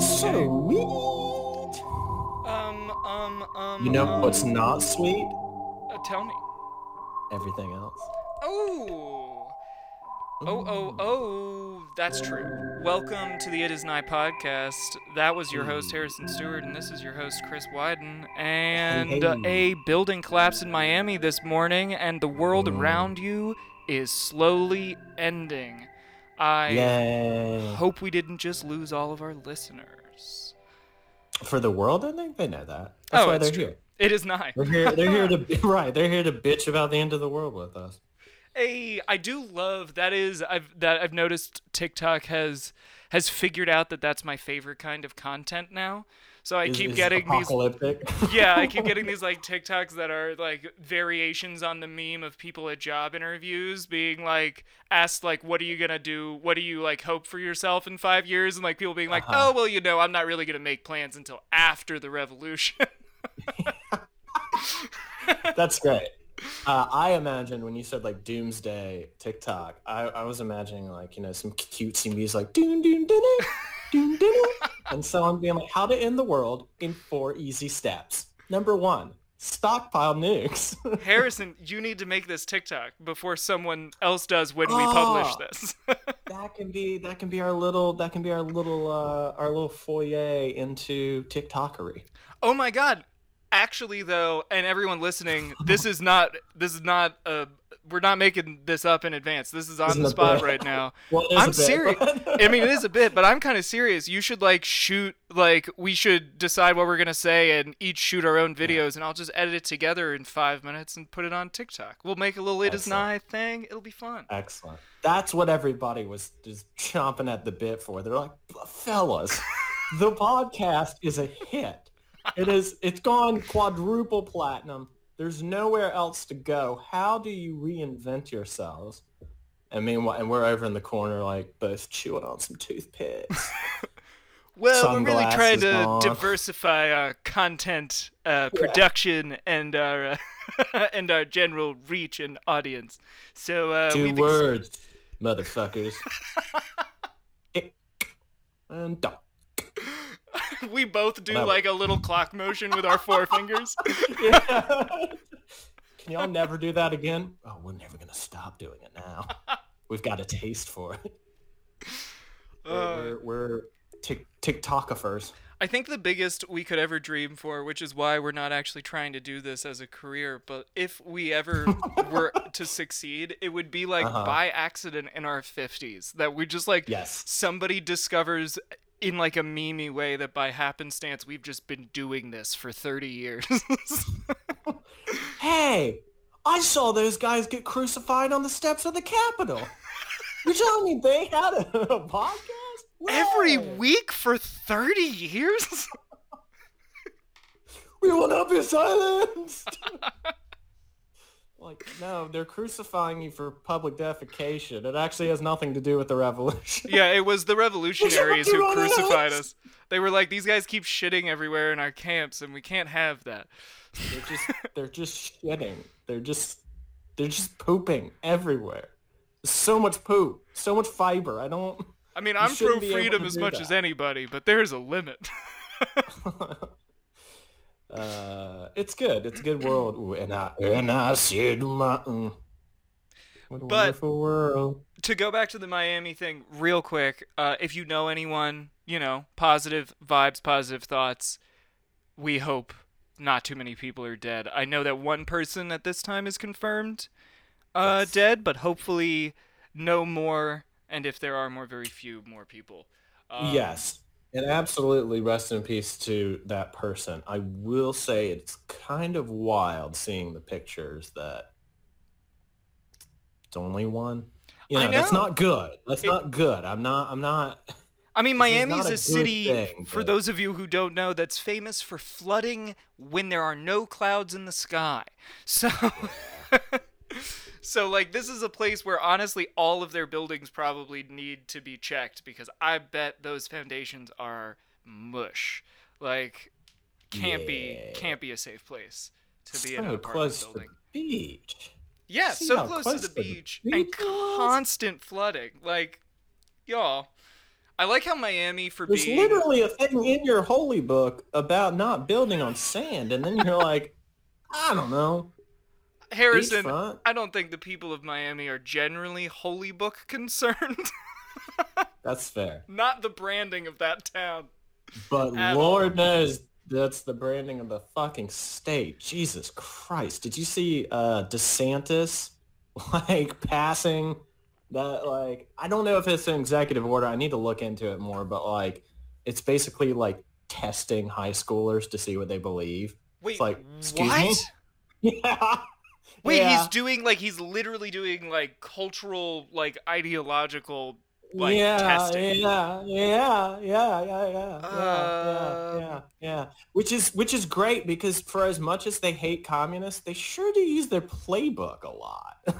Sweet. Um, um, um. You know um, what's not sweet? Uh, tell me. Everything else. Oh. Oh, oh, oh, that's true. Welcome to the It Is Nigh podcast. That was your host, Harrison Stewart, and this is your host, Chris Wyden. And uh, hey. a building collapsed in Miami this morning, and the world Mm. around you is slowly ending. I Yay. hope we didn't just lose all of our listeners. For the world ending, they know that. That's Oh, why they're true. here. It is not. They're here. They're here to right. They're here to bitch about the end of the world with us. Hey, I do love that is I've that I've noticed TikTok has has figured out that that's my favorite kind of content now. So I Is- keep is getting these yeah, I keep getting these like TikToks that are like variations on the meme of people at job interviews being like asked like what are you going to do? What do you like hope for yourself in 5 years and like people being like, Uh-huh. "Oh, well, you know, I'm not really going to make plans until after the revolution." That's great. Uh, I imagine when you said like doomsday TikTok, I, I was imagining like you know some cutesy music like doom doom doon and so I'm being like how to end the world in four easy steps. Number one, stockpile nukes. Harrison, you need to make this TikTok before someone else does when we publish Ah. this. that can be that can be our little that can be our little uh, our little foyer into TikTokery. Oh my god. Actually though, and everyone listening, this is not this is not uh we're not making this up in advance. This is on Isn't the spot right now. Well, I'm serious. I mean, it is a bit, but I'm kind of serious. You should like shoot like we should decide what we're going to say and each shoot our own videos and I'll just edit it together in 5 minutes and put it on TikTok. We'll make a little it is nigh thing. It'll be fun. Excellent. That's what everybody was just chomping at the bit for. They're like, fellas, the podcast is a hit. It is. It's gone quadruple platinum. There's nowhere else to go. How do you reinvent yourselves? And meanwhile, and we're over in the corner, like both chewing on some toothpicks. Well, we're really trying to on. diversify our content uh, production and our uh, and our general reach and audience. So uh, Two we've ex- words, motherfuckers. Ick and dog. we both do like a little clock motion with our four fingers. Yeah. Can y'all never do that again? Oh, we're never gonna stop doing it now. We've got a taste for it. We're, Uh, we're, we're tick TikTokifers. I think the biggest we could ever dream for, which is why we're not actually trying to do this as a career, but if we ever were to succeed, it would be like Uh-huh. by accident in our 50s that we just like Yes. somebody discovers in like a memey way that by happenstance we've just been doing this for 30 years. Hey, I saw those guys get crucified on the steps of the Capitol. You're telling me they had a, a podcast? Every week for 30 years? We will not be silenced. like, no, they're crucifying you for public defecation. It actually has nothing to do with the revolution. yeah, it was the revolutionaries who crucified us. They were like, these guys keep shitting everywhere in our camps, and we can't have that. They're just they're just shitting. They're just they're just pooping everywhere. So much poop, so much fiber. I don't. I mean, I'm pro shouldn't be able freedom as much that. as anybody, but there's a limit. uh, it's good. It's a good world. Ooh, and I and I said, my, mm. what a But- wonderful world. to go back to the Miami thing real quick, uh, if you know anyone, you know, positive vibes, positive thoughts, we hope not too many people are dead. I know that one person at this time is confirmed uh, Yes. dead, but hopefully no more. And if there are more, very few more people. Um, yes, and absolutely rest in peace to that person. I will say it's kind of wild seeing the pictures that it's only one. You I know, that's not good. That's It- not good. I'm not. I'm not. I mean, Miami's a a city, thing, for but- those of you who don't know, that's famous for flooding when there are no clouds in the sky. So, so like, this is a place where honestly, all of their buildings probably need to be checked because I bet those foundations are mush. Like, can't be can't be a safe place to be in an so apartment close to the beach. Yeah, See so close, close to the the beach beach and constant flooding. Like, y'all. I like how Miami for There's being literally a thing in your holy book about not building on sand, and then you're like, I don't know. Harrison. I don't think the people of Miami are generally holy book concerned. That's fair. Not the branding of that town. But At Lord knows that's the branding of the fucking state. Jesus Christ. Did you see uh DeSantis like passing that like I don't know if it's an executive order. I need to look into it more, but like it's basically like testing high schoolers to see what they believe. Wait, like, excuse what? me? Yeah. Wait, Yeah. he's doing like he's literally doing like cultural, like ideological. like, yeah, testing. yeah, yeah, yeah, yeah, yeah, yeah, yeah, Um, yeah, yeah. Which is which is great because for as much as they hate communists, they sure do use their playbook a lot.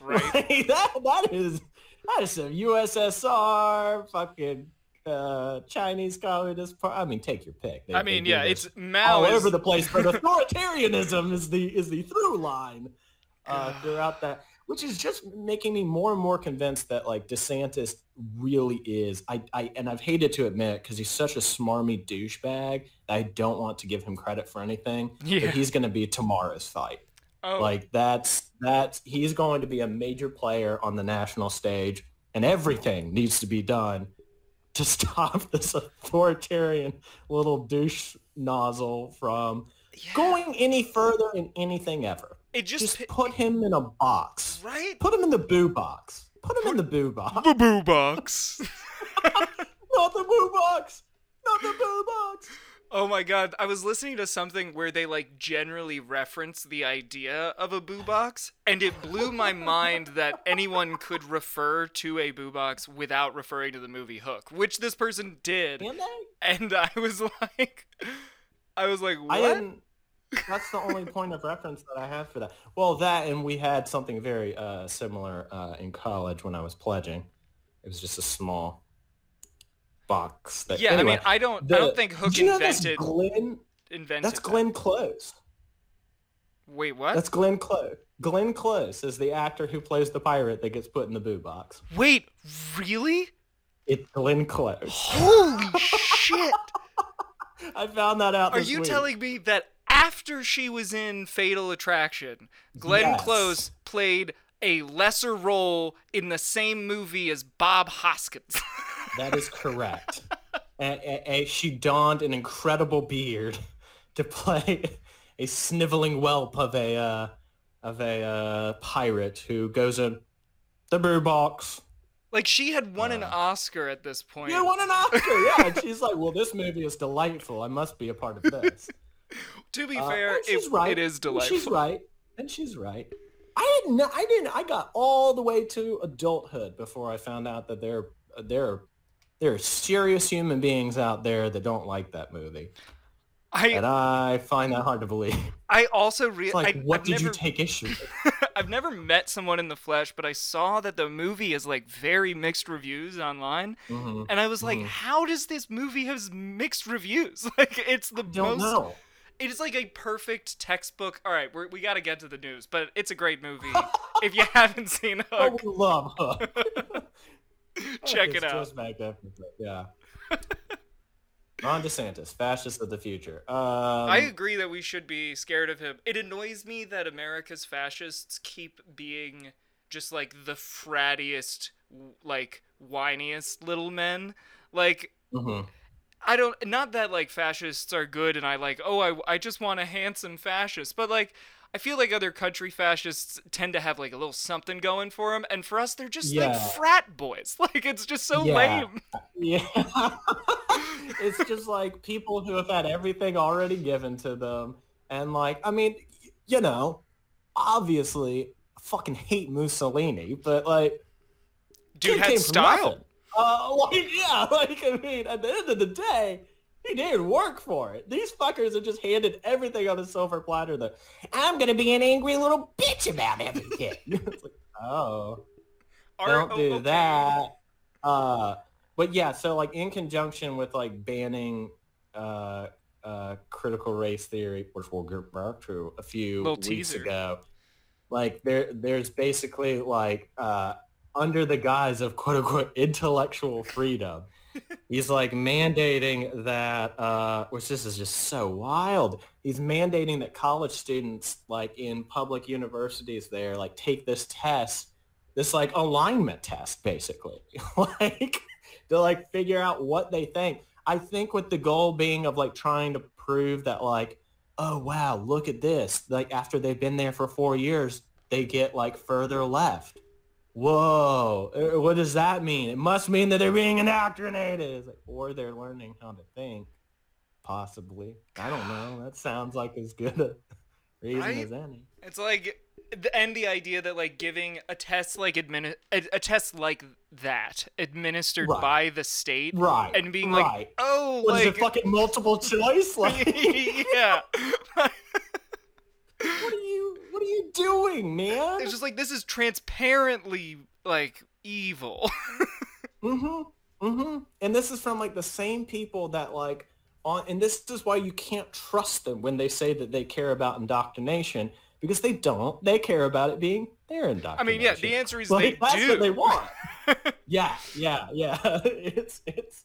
Right. Like, that that is that is some USSR fucking uh, Chinese Communist Party. I mean, take your pick. They- I mean, yeah, it's Mao all is, over the place, but authoritarianism is the is the through line uh, throughout that, which is just making me more and more convinced that like DeSantis really is. I, I and I've hated to admit because he's such a smarmy douchebag that I don't want to give him credit for anything. Yeah. But he's going to be tomorrow's fight. Oh, Like that's that's he's going to be a major player on the national stage, and everything needs to be done to stop this authoritarian little douche nozzle from yeah. going any further in anything ever. It just, Just put him in a box. right. Put him in the boo box. Put him in the boo box. The boo box. Not the boo box. Not the boo box. Oh my god, I was listening to something where they like generally reference the idea of a boo box, and it blew my mind that anyone could refer to a boo box without referring to the movie Hook, which this person did. And I was like I was like, I what? didn't. That's the only point of reference that I have for that. Well, that and we had something very uh, similar uh, in college when I was pledging. It was just a small box. That, Yeah, anyway, I mean, I don't I don't think Hook you know that's invented Glenn. invented That's that. Glenn Close. Wait, what? That's Glenn Close. Glenn Close is the actor who plays the pirate that gets put in the boo box. Wait, really? It's Glenn Close. Holy shit. I found that out. Are you week. telling me that after she was in Fatal Attraction, Glenn Yes. Close played a lesser role in the same movie as Bob Hoskins? That is correct. and, and- and she donned an incredible beard to play a sniveling whelp of a uh, of a uh, pirate who goes in the boo box. like she had won an Uh. Oscar at this point. You won an Oscar, yeah. And she's like, "Well, this movie is delightful. I must be a part of this." to be Uh, fair, she's it, right. it is And delightful. She's right, and she's right. I didn't. know- I didn't. I got all the way to adulthood before I found out that there there there are serious human beings out there that don't like that movie, and I I find that hard to believe. I also re- It's like, I, what I've did never, you take issue with? I've never met someone in the flesh, but I saw that the movie has like very mixed reviews online, Mhm. and I was like, Mhm. how does this movie have mixed reviews? Like it's the Don't most know. It is like a perfect textbook. All right, we're, we got to get to the news, but it's a great movie. if you haven't seen Hook, we love Hook. check it out. Yeah. Ron DeSantis, fascist of the future. Um, I agree that we should be scared of him. It annoys me that America's fascists keep being just like the frattiest, like whiniest little men. Like mhm. I don't not that like fascists are good and I like oh I I just want a handsome fascist, but like I feel like other country fascists tend to have like a little something going for them, and for us they're just like frat boys. Like it's just so Yeah. lame. Yeah. it's just like people who have had everything already given to them. And like, I mean, you know, obviously I fucking hate Mussolini, but like Dude had style. Uh, like, yeah, like, I mean, at the end of the day, he didn't work for it. These fuckers have just handed everything on a silver platter that I'm going to be an angry little bitch about everything. like, oh, don't do that. Uh, but yeah, so like in conjunction with like banning uh, uh, critical race theory, which we'll get back to a few Little weeks teaser. ago, like there there's basically like uh, under the guise of quote unquote intellectual freedom. He's like mandating that, uh, which this is just so wild. He's mandating that college students, like in public universities, there, like take this test, this like alignment test, basically, like to like figure out what they think. I think with the goal being of like trying to prove that like, oh wow, look at this. Like after they've been there for four years, they get like further left whoa, uh, what does that mean? It must mean that they're being indoctrinated. Like, or they're learning how to think, possibly. I don't know. That sounds like as good a reason right? as any. It's like, and the idea that like giving a test like admini- a, a test like that administered right. by the state, right, and being right. like, oh, what like is it, fucking multiple choice? Like, yeah. what are you what are you doing, man? It's just like this is transparently like evil. mm-hmm. Mm-hmm. And this is from like the same people that like on and this is why you can't trust them when they say that they care about indoctrination because they don't. They care about it being their indoctrination. I mean, yeah, the answer is like, they that's do. what they want. yeah, yeah, yeah. it's it's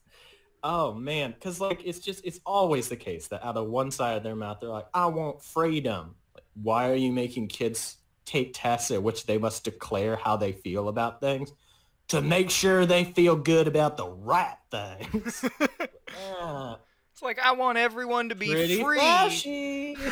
oh man, because like it's just it's always the case that out of one side of their mouth they're like, I want freedom why are you making kids take tests at which they must declare how they feel about things to make sure they feel good about the right things? It's like I want everyone to be Pretty free.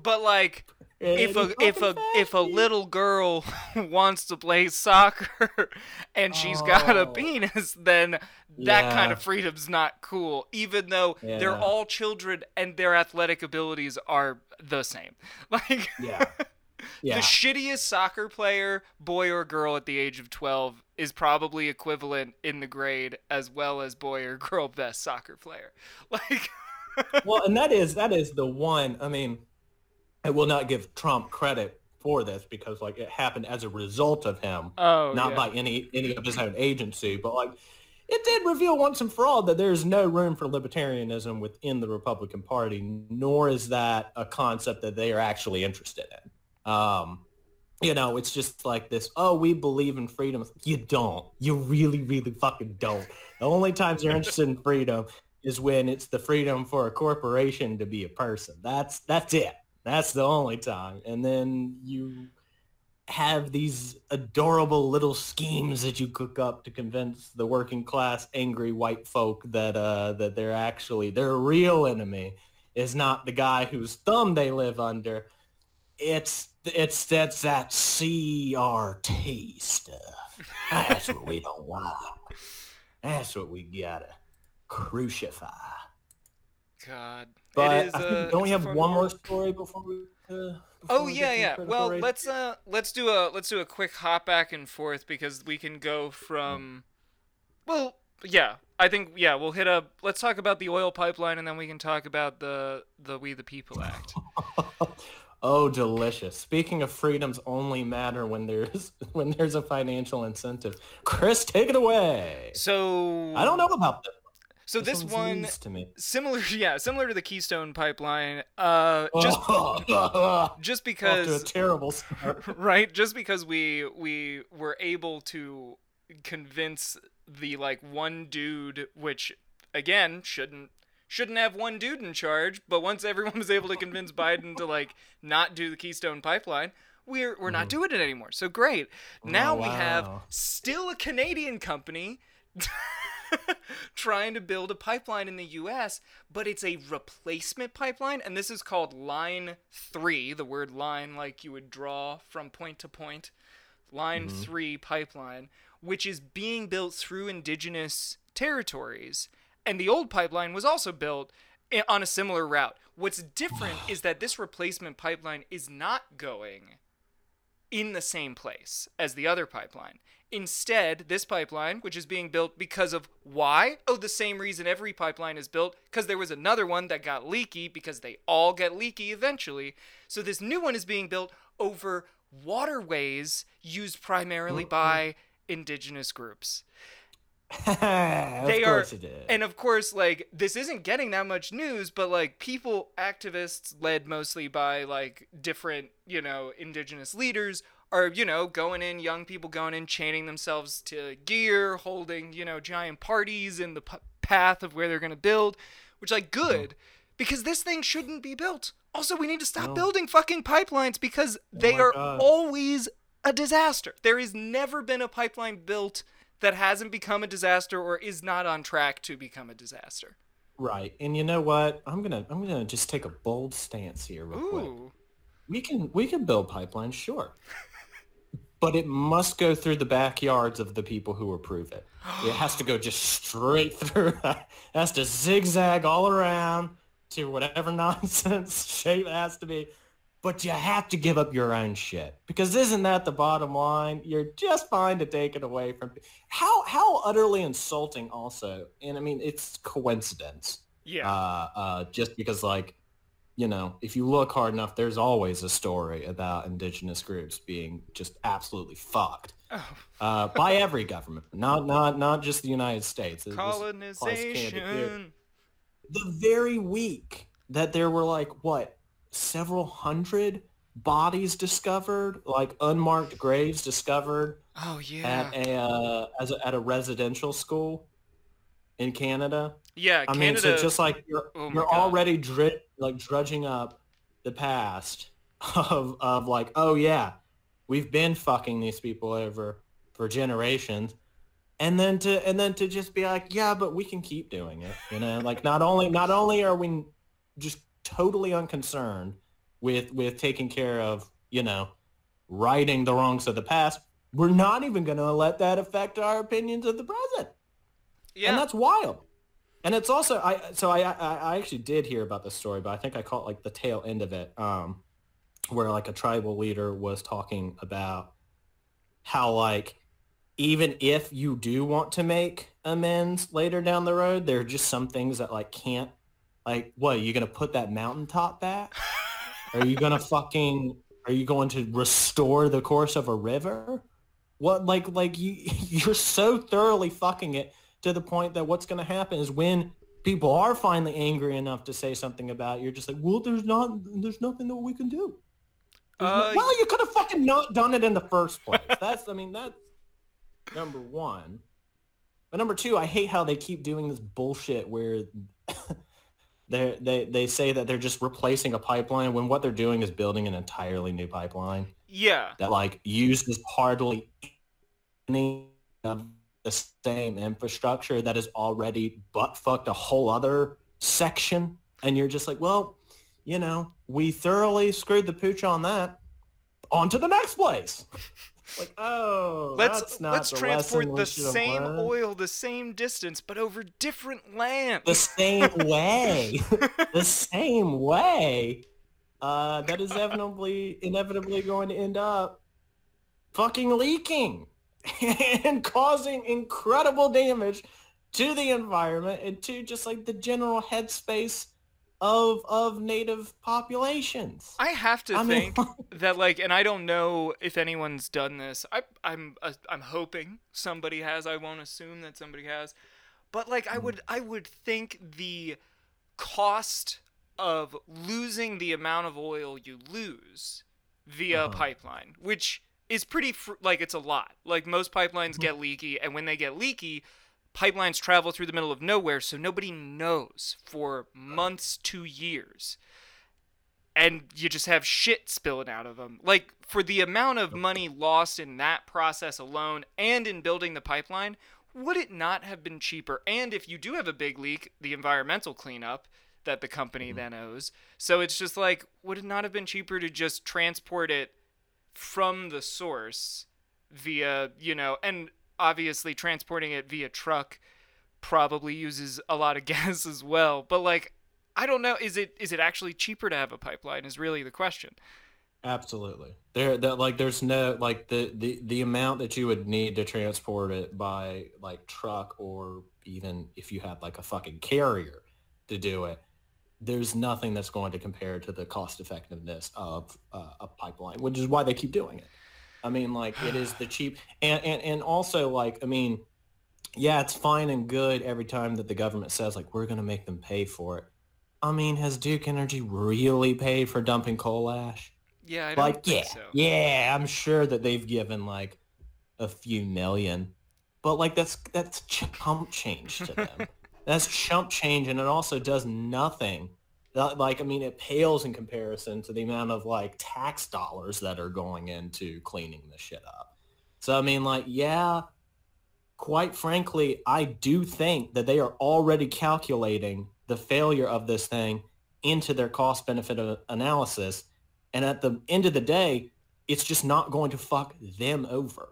But like if a if a if a little girl wants to play soccer and she's oh. got a oh. penis, then that yeah. kind of freedom's not cool. Even though yeah. they're all children and their athletic abilities are the same. Like yeah. Yeah. The shittiest soccer player, boy or girl at the age of 12, is probably equivalent in the grade as well as boy or girl best soccer player. Like Well, and that is that is the one, I mean, I will not give Trump credit for this because like it happened as a result of him, oh, not yeah. by any any of his own agency. But like it did reveal once and for all that there's no room for libertarianism within the Republican Party, nor is that a concept that they are actually interested in. Um, you know, it's just like this, oh, we believe in freedom. You don't. You really, really fucking don't. The only times you're interested in freedom is when it's the freedom for a corporation to be a person. That's that's it. That's the only time. And then you have these adorable little schemes that you cook up to convince the working class angry white folk that uh that they're actually their real enemy is not the guy whose thumb they live under. It's it's that's that CRT stuff. That's what we don't want. That's what we gotta crucify. God. But uh, don't we have one more story before we? Uh, oh yeah, yeah. Well, race? let's uh let's do a let's do a quick hop back and forth because we can go from, well, yeah. I think yeah we'll hit up. Let's talk about the oil pipeline and then we can talk about the the We the People Act. oh, delicious! Speaking of freedoms, only matter when there's when there's a financial incentive. Chris, take it away. So I don't know about this. So this, this one similar, yeah, similar to the Keystone Pipeline. Uh, just just because terrible start. right? Just because we we were able to convince the like one dude, which again shouldn't shouldn't have one dude in charge, but once everyone was able to convince Biden to like not do the Keystone Pipeline, we're we're not mm. doing it anymore. So great. Now oh, wow. we have still a Canadian company trying to build a pipeline in the US, but it's a replacement pipeline, and this is called Line 3, the word line like you would draw from point to point. Line mm-hmm. 3 pipeline, which is being built through indigenous territories. And the old pipeline was also built on a similar route. What's different is that this replacement pipeline is not going in the same place as the other pipeline. Instead, this pipeline, which is being built because of why? Oh, the same reason every pipeline is built, because there was another one that got leaky, because they all get leaky eventually. So this new one is being built over waterways used primarily mm-hmm. by indigenous groups. they are and of course like this isn't getting that much news but like people activists led mostly by like different you know indigenous leaders are, you know, going in, young people going in, chaining themselves to gear, holding, you know, giant parties in the p- path of where they're going to build, which, like, mm-hmm. good, because this thing shouldn't be built. Also, we need to stop No. building fucking pipelines because oh they my are God. always a disaster. There has never been a pipeline built that hasn't become a disaster or is not on track to become a disaster. Right. And you know what? I'm gonna I'm gonna just take a bold stance here real quick. We can we can build pipelines, sure. But it must go through the backyards of the people who approve it. It has to go just straight through. it has to zigzag all around to whatever nonsense shape it has to be. But you have to give up your own shit because isn't that the bottom line? You're just fine to take it away from. How how utterly insulting, also, and I mean it's coincidence Yeah. uh, uh, just because like you know if you look hard enough there's always a story about indigenous groups being just absolutely fucked oh, uh, by every government not not not just the united states It was- applies to Canada, too. colonization. the very week that there were like what several hundred bodies discovered like unmarked graves discovered Oh yeah. at a uh, as a, at a residential school in canada yeah, I Canada. mean, so just like you're, Oh you're God. already dri- like drudging up the past of of like, oh yeah, we've been fucking these people over for generations, and then to and then to just be like, yeah, but we can keep doing it, you know? Like not only not only are we just totally unconcerned with with taking care of you know righting the wrongs of the past, we're not even going to let that affect our opinions of the present yeah. and that's wild. And it's also I so I, I I actually did hear about this story, but I think I caught like the tail end of it, um, where like a tribal leader was talking about how like even if you do want to make amends later down the road, there are just some things that like can't like what are you gonna put that mountaintop back? Are you gonna fucking are you going to restore the course of a river? What like like you you're so thoroughly fucking it to the point that what's going to happen is when people are finally angry enough to say something about it, you're just like, well, there's not, there's nothing that we can do. There's no- Uh, well, you could have fucking not done it in the first place. That's, I mean, that's number one. But number two, I hate how they keep doing this bullshit where they they they say that they're just replacing a pipeline when what they're doing is building an entirely new pipeline yeah. that like uses hardly any of the same infrastructure that is already butt fucked a whole other section and you're just like well you know we thoroughly screwed the pooch on that. On to the next place. Like oh Let's that's not let's transport the same learned. oil the same distance but over different land. the same way. The same way. Uh, that is inevitably inevitably going to end up fucking leaking and causing incredible damage to the environment and to just like the general headspace of of native populations. I have to I mean, think that like, and I don't know if anyone's done this. I, I'm, uh, I'm hoping somebody has. I won't assume that somebody has, but like, Hmm. I would, I would think the cost of losing the amount of oil you lose via Uh-huh. pipeline, which is pretty fr- like it's a lot. Like most pipelines Mm-hmm. get leaky, and when they get leaky, pipelines travel through the middle of nowhere, so nobody knows for months to years and you just have shit spilling out of them. Like for the amount of money lost in that process alone and in building the pipeline, would it not have been cheaper? And if you do have a big leak, the environmental cleanup that the company then owes. So it's just like, would it not have been cheaper to just transport it from the source via, you know, and obviously transporting it via truck probably uses a lot of gas as well. But like I don't know. Is it is it actually cheaper to have a pipeline? Is really the question. Absolutely. There that like there's no like the, the the amount that you would need to transport it by like truck or even if you had like a fucking carrier to do it, there's nothing that's going to compare to the cost effectiveness of uh, a pipeline, which is why they keep doing it. I mean, like it is the cheap and, and and also like I mean, yeah, it's fine and good every time that the government says like we're gonna make them pay for it. I mean, has Duke Energy really paid for dumping coal ash? Yeah, I don't like think yeah, so. yeah, I'm sure that they've given like a few million, but like that's that's chump change to them. that's chump change, and it also does nothing. Like I mean, it pales in comparison to the amount of like tax dollars that are going into cleaning this shit up. So I mean, like yeah, quite frankly, I do think that they are already calculating the failure of this thing into their cost benefit uh, analysis. And at the end of the day, it's just not going to fuck them over.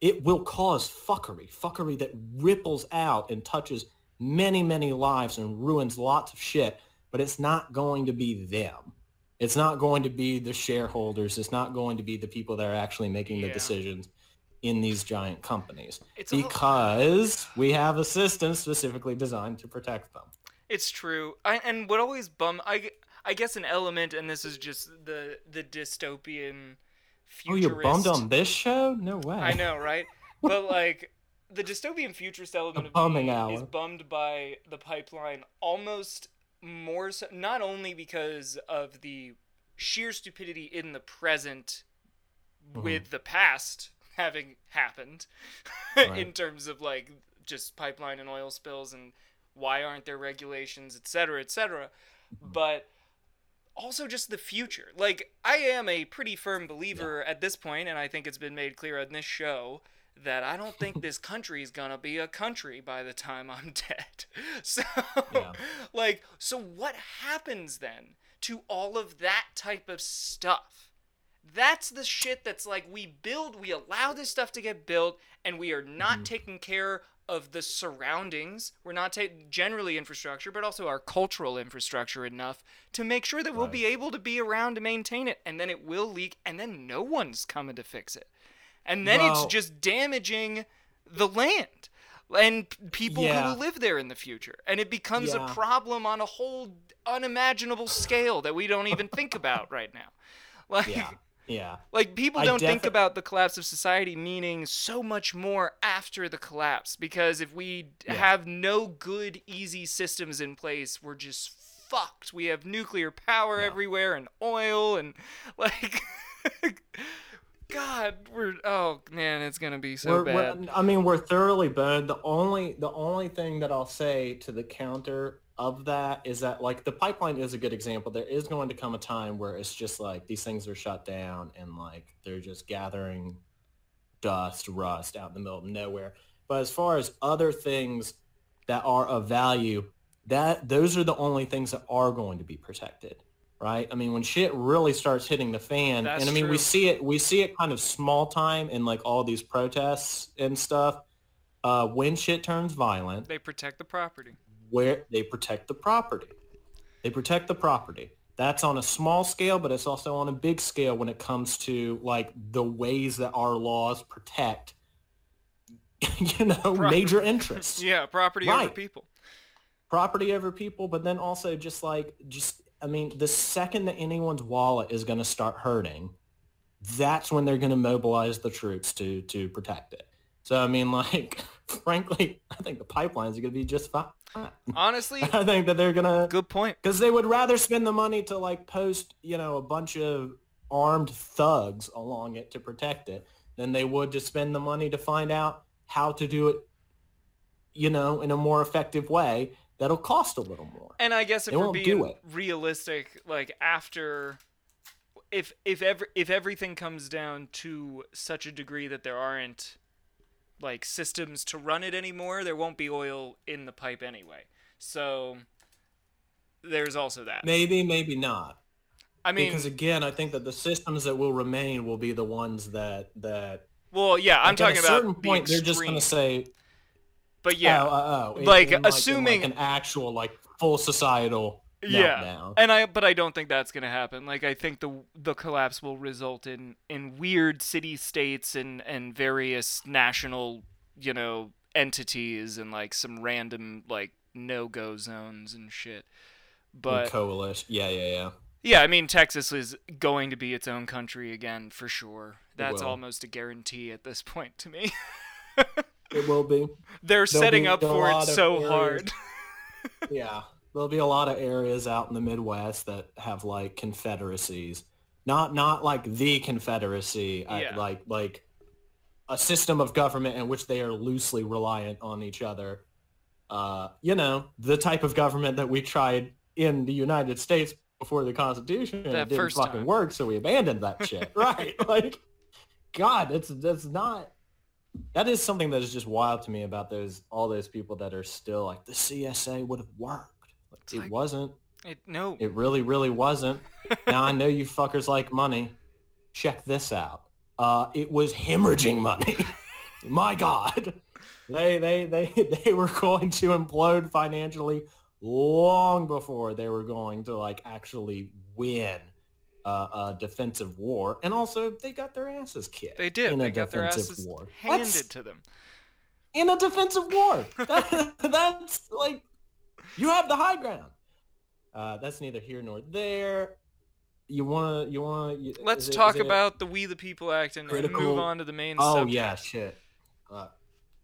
It will cause fuckery, fuckery that ripples out and touches many, many lives and ruins lots of shit, but it's not going to be them. It's not going to be the shareholders. It's not going to be the people that are actually making the Yeah. decisions in these giant companies It's because we have a system specifically designed to protect them. It's true. I, and what always bum I, I guess an element, and this is just the the dystopian future. Oh, you're bummed on this show? No way. I know, right? but like the dystopian futurist element The of me hour. is bummed by the pipeline almost more so not only because of the sheer stupidity in the present Mhm. with the past having happened Right. in terms of like just pipeline and oil spills and why aren't there regulations et cetera et cetera Mm-hmm. but also just the future like i am a pretty firm believer at this point and i think it's been made clear on this show that i don't think this country is gonna be a country by the time i'm dead. So Yeah. like so what happens then to all of that type of stuff? That's the shit that's like we build we allow this stuff to get built and we are not mm-hmm. taking care of the surroundings. We're not taking generally infrastructure but also our cultural infrastructure enough to make sure that we'll be able to be around to maintain it and then it will leak and then no one's coming to fix it and then it's just damaging the land and people Yeah. who live there in the future and it becomes Yeah. a problem on a whole unimaginable scale that we don't even think about right now like Yeah. Yeah. like people I don't think about the collapse of society meaning so much more after the collapse because if we have no good easy systems in place we're just fucked we have nuclear power everywhere and oil and like god we're oh man it's gonna be so we're, bad we're- I mean, we're thoroughly burned. The only the only thing that I'll say to the counter of that is that like the pipeline is a good example. There is going to come a time where it's just like these things are shut down and like they're just gathering dust, rust out in the middle of nowhere. But as far as other things that are of value, that those are the only things that are going to be protected. Right? I mean, when shit really starts hitting the fan, That's and I mean, true. we see it, we see it kind of small time in like all these protests and stuff. Uh, when shit turns violent, they protect the property where they protect the property. They protect the property. That's on a small scale, but it's also on a big scale when it comes to like the ways that our laws protect, you know, major interests, yeah property over people property over people, but then also just like, just, I mean, the second that anyone's wallet is going to start hurting, that's when they're going to mobilize the troops to, to protect it. So, I mean, like, frankly, I think the pipelines are going to be just fine. honestly I think that they're gonna good point because they would rather spend the money to like post, you know, a bunch of armed thugs along it to protect it than they would to spend the money to find out how to do it, you know, in a more effective way that'll cost a little more. And I guess if They we're being realistic, like after, if if ever if everything comes down to such a degree that there aren't like systems to run it anymore, there won't be oil in the pipe anyway. So there's also that. Maybe, maybe not. I mean, because again, I think that the systems that will remain will be the ones that that. well, yeah, I'm like, talking about. at a certain point, the they're just gonna say, but yeah, oh, oh, oh, in- Like, in, assuming- in, like, an actual like full societal yeah meltdown. and i but i don't think that's going to happen like i think the the collapse will result in in weird city states and and various national you know entities and like some random like no-go zones and shit but coalition. Yeah, yeah, yeah. yeah i mean texas is going to be its own country again for sure that's almost a guarantee at this point to me It will be. they're There'll setting be up for it so areas- hard Yeah. There'll be a lot of areas out in the Midwest that have like confederacies. not not like the Confederacy, I- like like a system of government in which they are loosely reliant on each other. Uh, you know, the type of government that we tried in the United States before the Constitution That didn't first fucking time. work, so we abandoned that shit. right? Like, God, it's that's not. That is something that is just wild to me about those all those people that are still like the CSA would have worked. Like, it like- wasn't. It, no. It really, really wasn't. now I know you fuckers like money. Check this out. Uh, it was hemorrhaging money. My God, they they they they were going to implode financially long before they were going to like actually win uh, a defensive war, and also they got their asses kicked. they did. in They a got their defensive asses war. handed That's- to them. in a defensive war. That- that's like you have the high ground. Uh, that's neither here nor there. You wanna, you wanna. You, Let's it- talk about the We the People Act and, and move on to the main Oh subject. yeah, shit. Uh,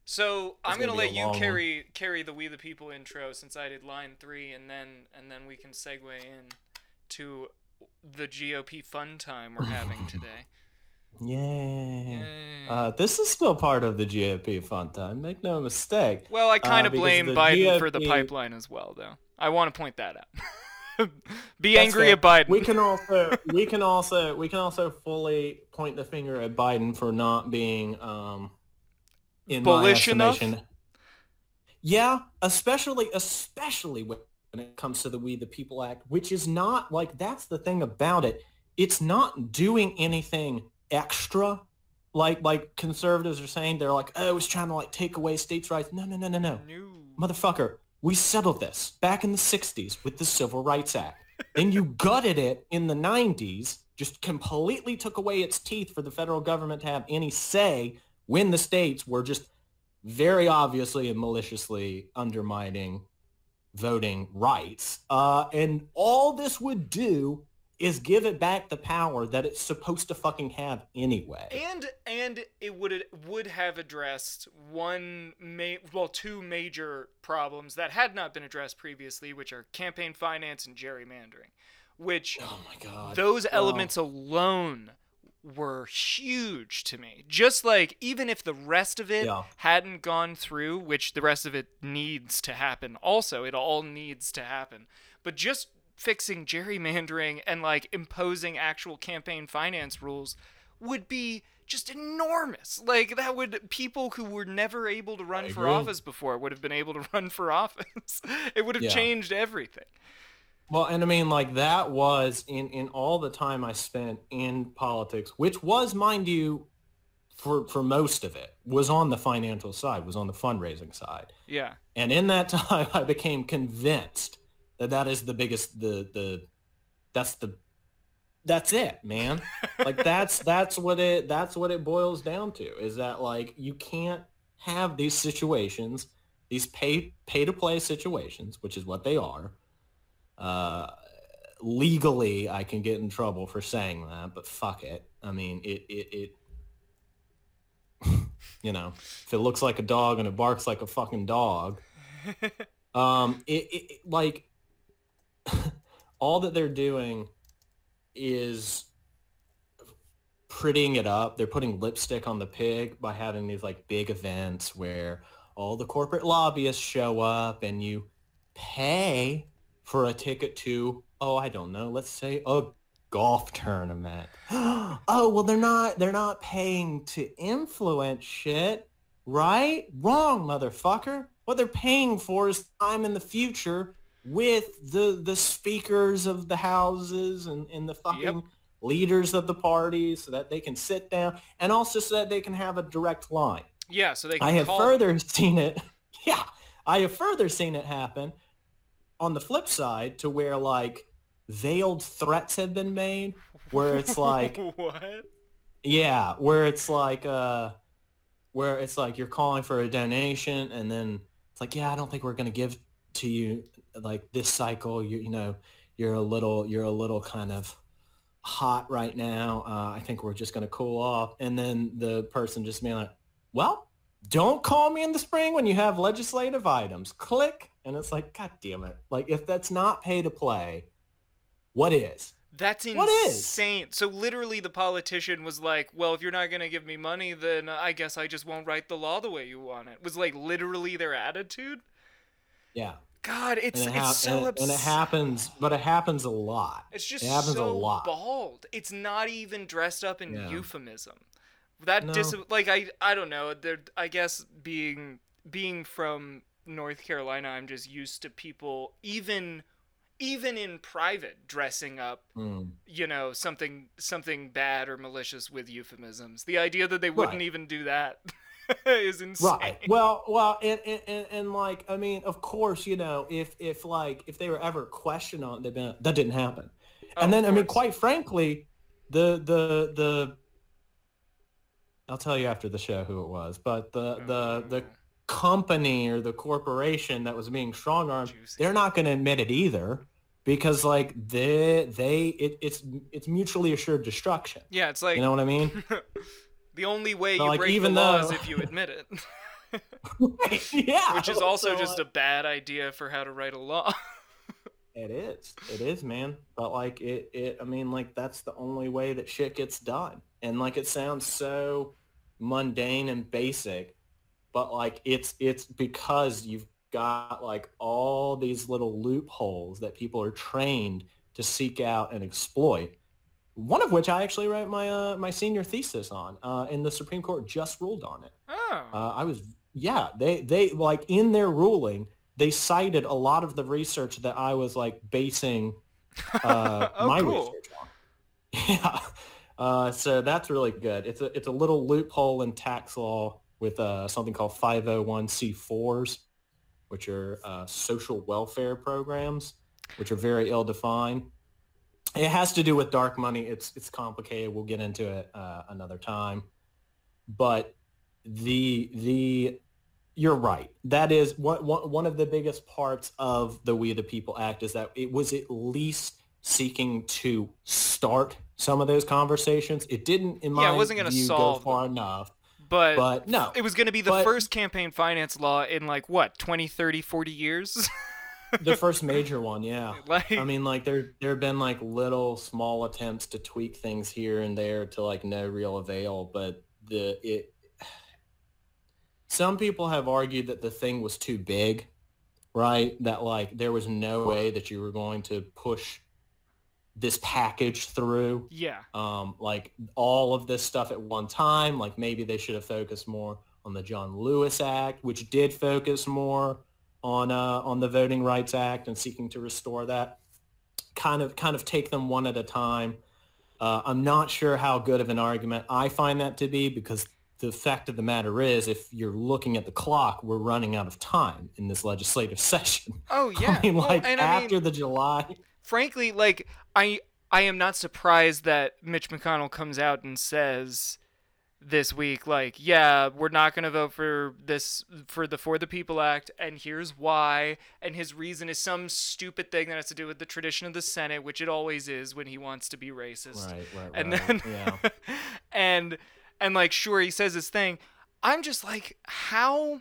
So I'm gonna gonna let you long one. carry carry the We the People intro since I did line three, and then and then we can segue in to the GOP fun time we're having today. yeah. Yay. Uh, this is still part of the GOP fun time. Make no mistake. well, I kind of because blame Biden for the pipeline as well, though. I want to point that out. Be That's angry fair. at Biden. We can also we can also we can also fully point the finger at Biden for not being um in Bullish my enough? Yeah, especially especially when it comes to the We the People Act, which is not like that's the thing about it. It's not doing anything extra. Like like conservatives are saying they're like, oh, it's trying to like take away states' rights. No, no, no, no, no No. motherfucker, we settled this back in the 60s with the Civil Rights Act. then you gutted it in the 90s, just completely took away its teeth for the federal government to have any say when the states were just very obviously and maliciously undermining voting rights. Uh, and all this would do is give it back the power that it's supposed to fucking have anyway. And and it would would have addressed one ma- well two major problems that had not been addressed previously, which are campaign finance and gerrymandering, which oh my god. those Oh. elements alone were huge to me. Just like even if the rest of it Yeah. hadn't gone through, which the rest of it needs to happen. Also, it all needs to happen. But just fixing gerrymandering and like imposing actual campaign finance rules would be just enormous. Like that would people who were never able to run I for agree. office before would have been able to run for office. it would have Yeah. changed everything. Well, and I mean, like that was in in all the time I spent in politics, which was, mind you, for for most of it, was on the financial side, was on the fundraising side, Yeah. and in that time, I became convinced that that is the biggest, the the, that's the, that's it, man. like that's that's what it that's what it boils down to is that like you can't have these situations, these pay pay to play situations, which is what they are uh, legally I can get in trouble for saying that, but fuck it. I mean, it, it, it, you know, if it looks like a dog and it barks like a fucking dog, um, it, it, it- like, all that they're doing is prettying it up. They're putting lipstick on the pig by having these like big events where all the corporate lobbyists show up and you pay for a ticket to, oh, I don't know, let's say a golf tournament. oh, well, they're not, they're not paying to influence shit, right? Wrong, motherfucker. What they're paying for is time in the future with the the speakers of the houses and, and the fucking leaders of the parties so that they can sit down and also so that they can have a direct line. Yeah, so they can I have further seen it. Yeah, I have further seen it happen on the flip side to where like veiled threats have been made, where it's like, what? yeah, where it's like, uh, where it's like you're calling for a donation, and then it's like, yeah, I don't think we're gonna give to you like this cycle. You you know, you're a little you're a little kind of hot right now. Uh, I think we're just gonna cool off, and then the person just being like, well, don't call me in the spring when you have legislative items. Click. And it's like, God damn it. Like, if that's not pay to play, what is? That's What is? insane. So literally, the politician was like, "Well, if you're not gonna give me money, then I guess I just won't write the law the way you want it." Was like literally their attitude. Yeah. God, it's And it, it's so and, it- and it happens, but it happens a lot. It's just it happens so a lot. bald. It's not even dressed up in Yeah. euphemism. That No. dis- like I I don't know. There I guess being being from North Carolina, I'm just used to people even even in private dressing up, Mm. you know, something something bad or malicious with euphemisms. The idea that they wouldn't Right. even do that is insane. Right. Well, well, and, and, and, like, I mean, of course, you know, if if like if they were ever questioned on, they've been that didn't happen. Oh, and then, of I mean, quite frankly, the the the I'll tell you after the show who it was, but the the the Oh. Company or the corporation that was being strong armed, they're not going to admit it either because like they they it, it's it's mutually assured destruction. Yeah, it's like You know what I mean? the only way So, you like, break even the law is though- if you admit it. yeah. Which is also So, just uh, a bad idea for how to write a law. It is. It is, man. But like it, it I mean, like that's the only way that shit gets done. And like it sounds so mundane and basic, but like it's it's because you've got like all these little loopholes that people are trained to seek out and exploit. One of which I actually wrote my uh, my senior thesis on, uh, and the Supreme Court just ruled on it. oh. Uh, I was, yeah, they, they like in their ruling, they cited a lot of the research that I was like basing uh, Oh, my cool. research on. Yeah. Uh, so that's really good. It's a, it's a little loophole in tax law with uh, something called 501c4s, which are uh, social welfare programs, which are very ill-defined. It has to do with dark money. It's, it's complicated. We'll get into it uh, another time. But the the you're right. That is one, one one of the biggest parts of the We the People Act is that it was at least seeking to start some of those conversations. It didn't, in my Yeah, it wasn't gonna view, solve go far enough. But, But no, it was going to be the but- first campaign finance law in like what 20 30 40 years the first major one, yeah. like I mean, like there there have been like little small attempts to tweak things here and there to like no real avail, but the it. Some people have argued that the thing was too big, right? That like there was no way that you were going to push this package through, yeah um, like all of this stuff at one time. Like maybe they should have focused more on the John Lewis Act, which did focus more on uh, on the Voting Rights Act and seeking to restore that. Kind of kind of take them one at a time. Uh, I'm not sure how good of an argument I find that to be because the fact of the matter is, if you're looking at the clock, we're running out of time in this legislative session. oh yeah I mean, Well, like and I mean, after the July. Frankly like i i am not surprised that mitch mcconnell comes out and says this week like yeah we're not going to vote for this for the for the people act and here's why and his reason is some stupid thing that has to do with the tradition of the senate which it always is when he wants to be racist Right, right, and right. then yeah. and and like sure he says his thing i'm just like how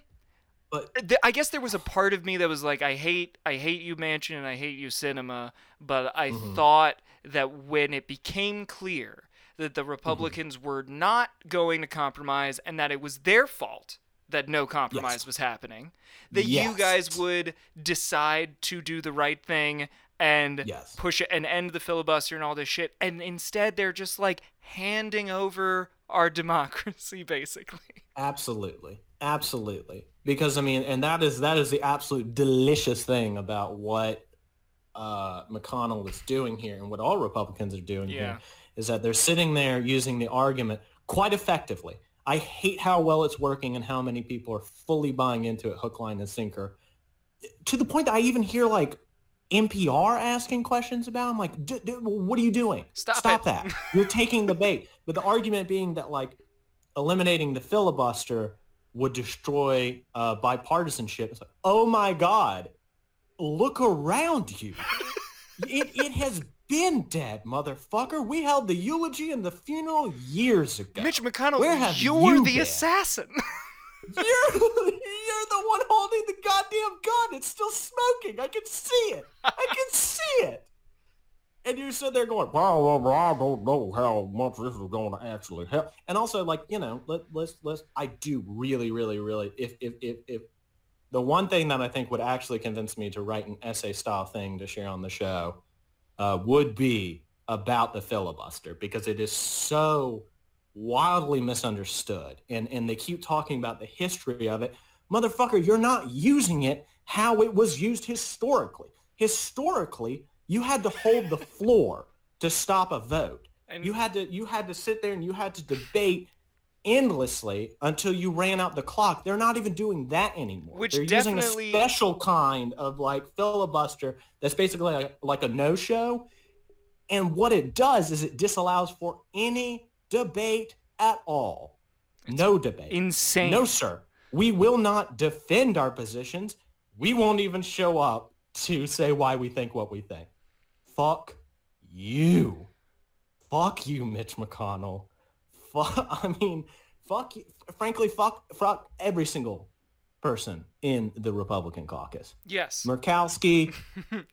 But th- I guess there was a part of me that was like, I hate, I hate you, Manchin, and I hate you, Sinema. But I Mhm. thought that when it became clear that Mm-hmm. the Republicans were not going to compromise and that it was their fault that no compromise Yes. was happening, that you guys would decide to do the right thing and Yes. push it and end the filibuster and all this shit. And instead, they're just like handing over our democracy, basically. Absolutely. Absolutely. Because I mean, and that is that is the absolute delicious thing about what uh, McConnell is doing here and what all Republicans are doing Yeah. here is that they're sitting there using the argument quite effectively. I hate how well it's working and how many people are fully buying into it hook, line, and sinker. To the point that I even hear like NPR asking questions about. I'm like, "D- d- what are you doing? Stop Stop that. You're taking the bait. But the argument being that like eliminating the filibuster would destroy uh, bipartisanship. It's like, oh my God, look around you. it, it has been dead, mother,fucker. We held the eulogy and the funeral years ago. Mitch McConnell, Where have you're you the been? assassin. You're, you're the one holding the goddamn gun. It's still smoking. I can see it. I can see it. And you sit there going, well, I don't know how much this is going to actually help. And also, like, you know, let, let's, let's, I do really, really, really, if, if, if, if the one thing that I think would actually convince me to write an essay style thing to share on the show uh, would be about the filibuster because it is so wildly misunderstood. And, and they keep talking about the history of it. Motherfucker, you're not using it how it was used historically. Historically, you had to hold the floor to stop a vote. And you had to you had to sit there and you had to debate endlessly until you ran out the clock. They're not even doing that anymore. Which They're using a special kind of like filibuster that's basically like, like a no-show. And what it does is it disallows for any debate at all. It's no debate. Insane. No, sir. We will not defend our positions. We won't even show up to say why we think what we think. Fuck you. Fuck you, Mitch McConnell. Fuck, I mean, fuck, you. frankly, fuck, fuck every single person in the Republican caucus. Yes. Murkowski,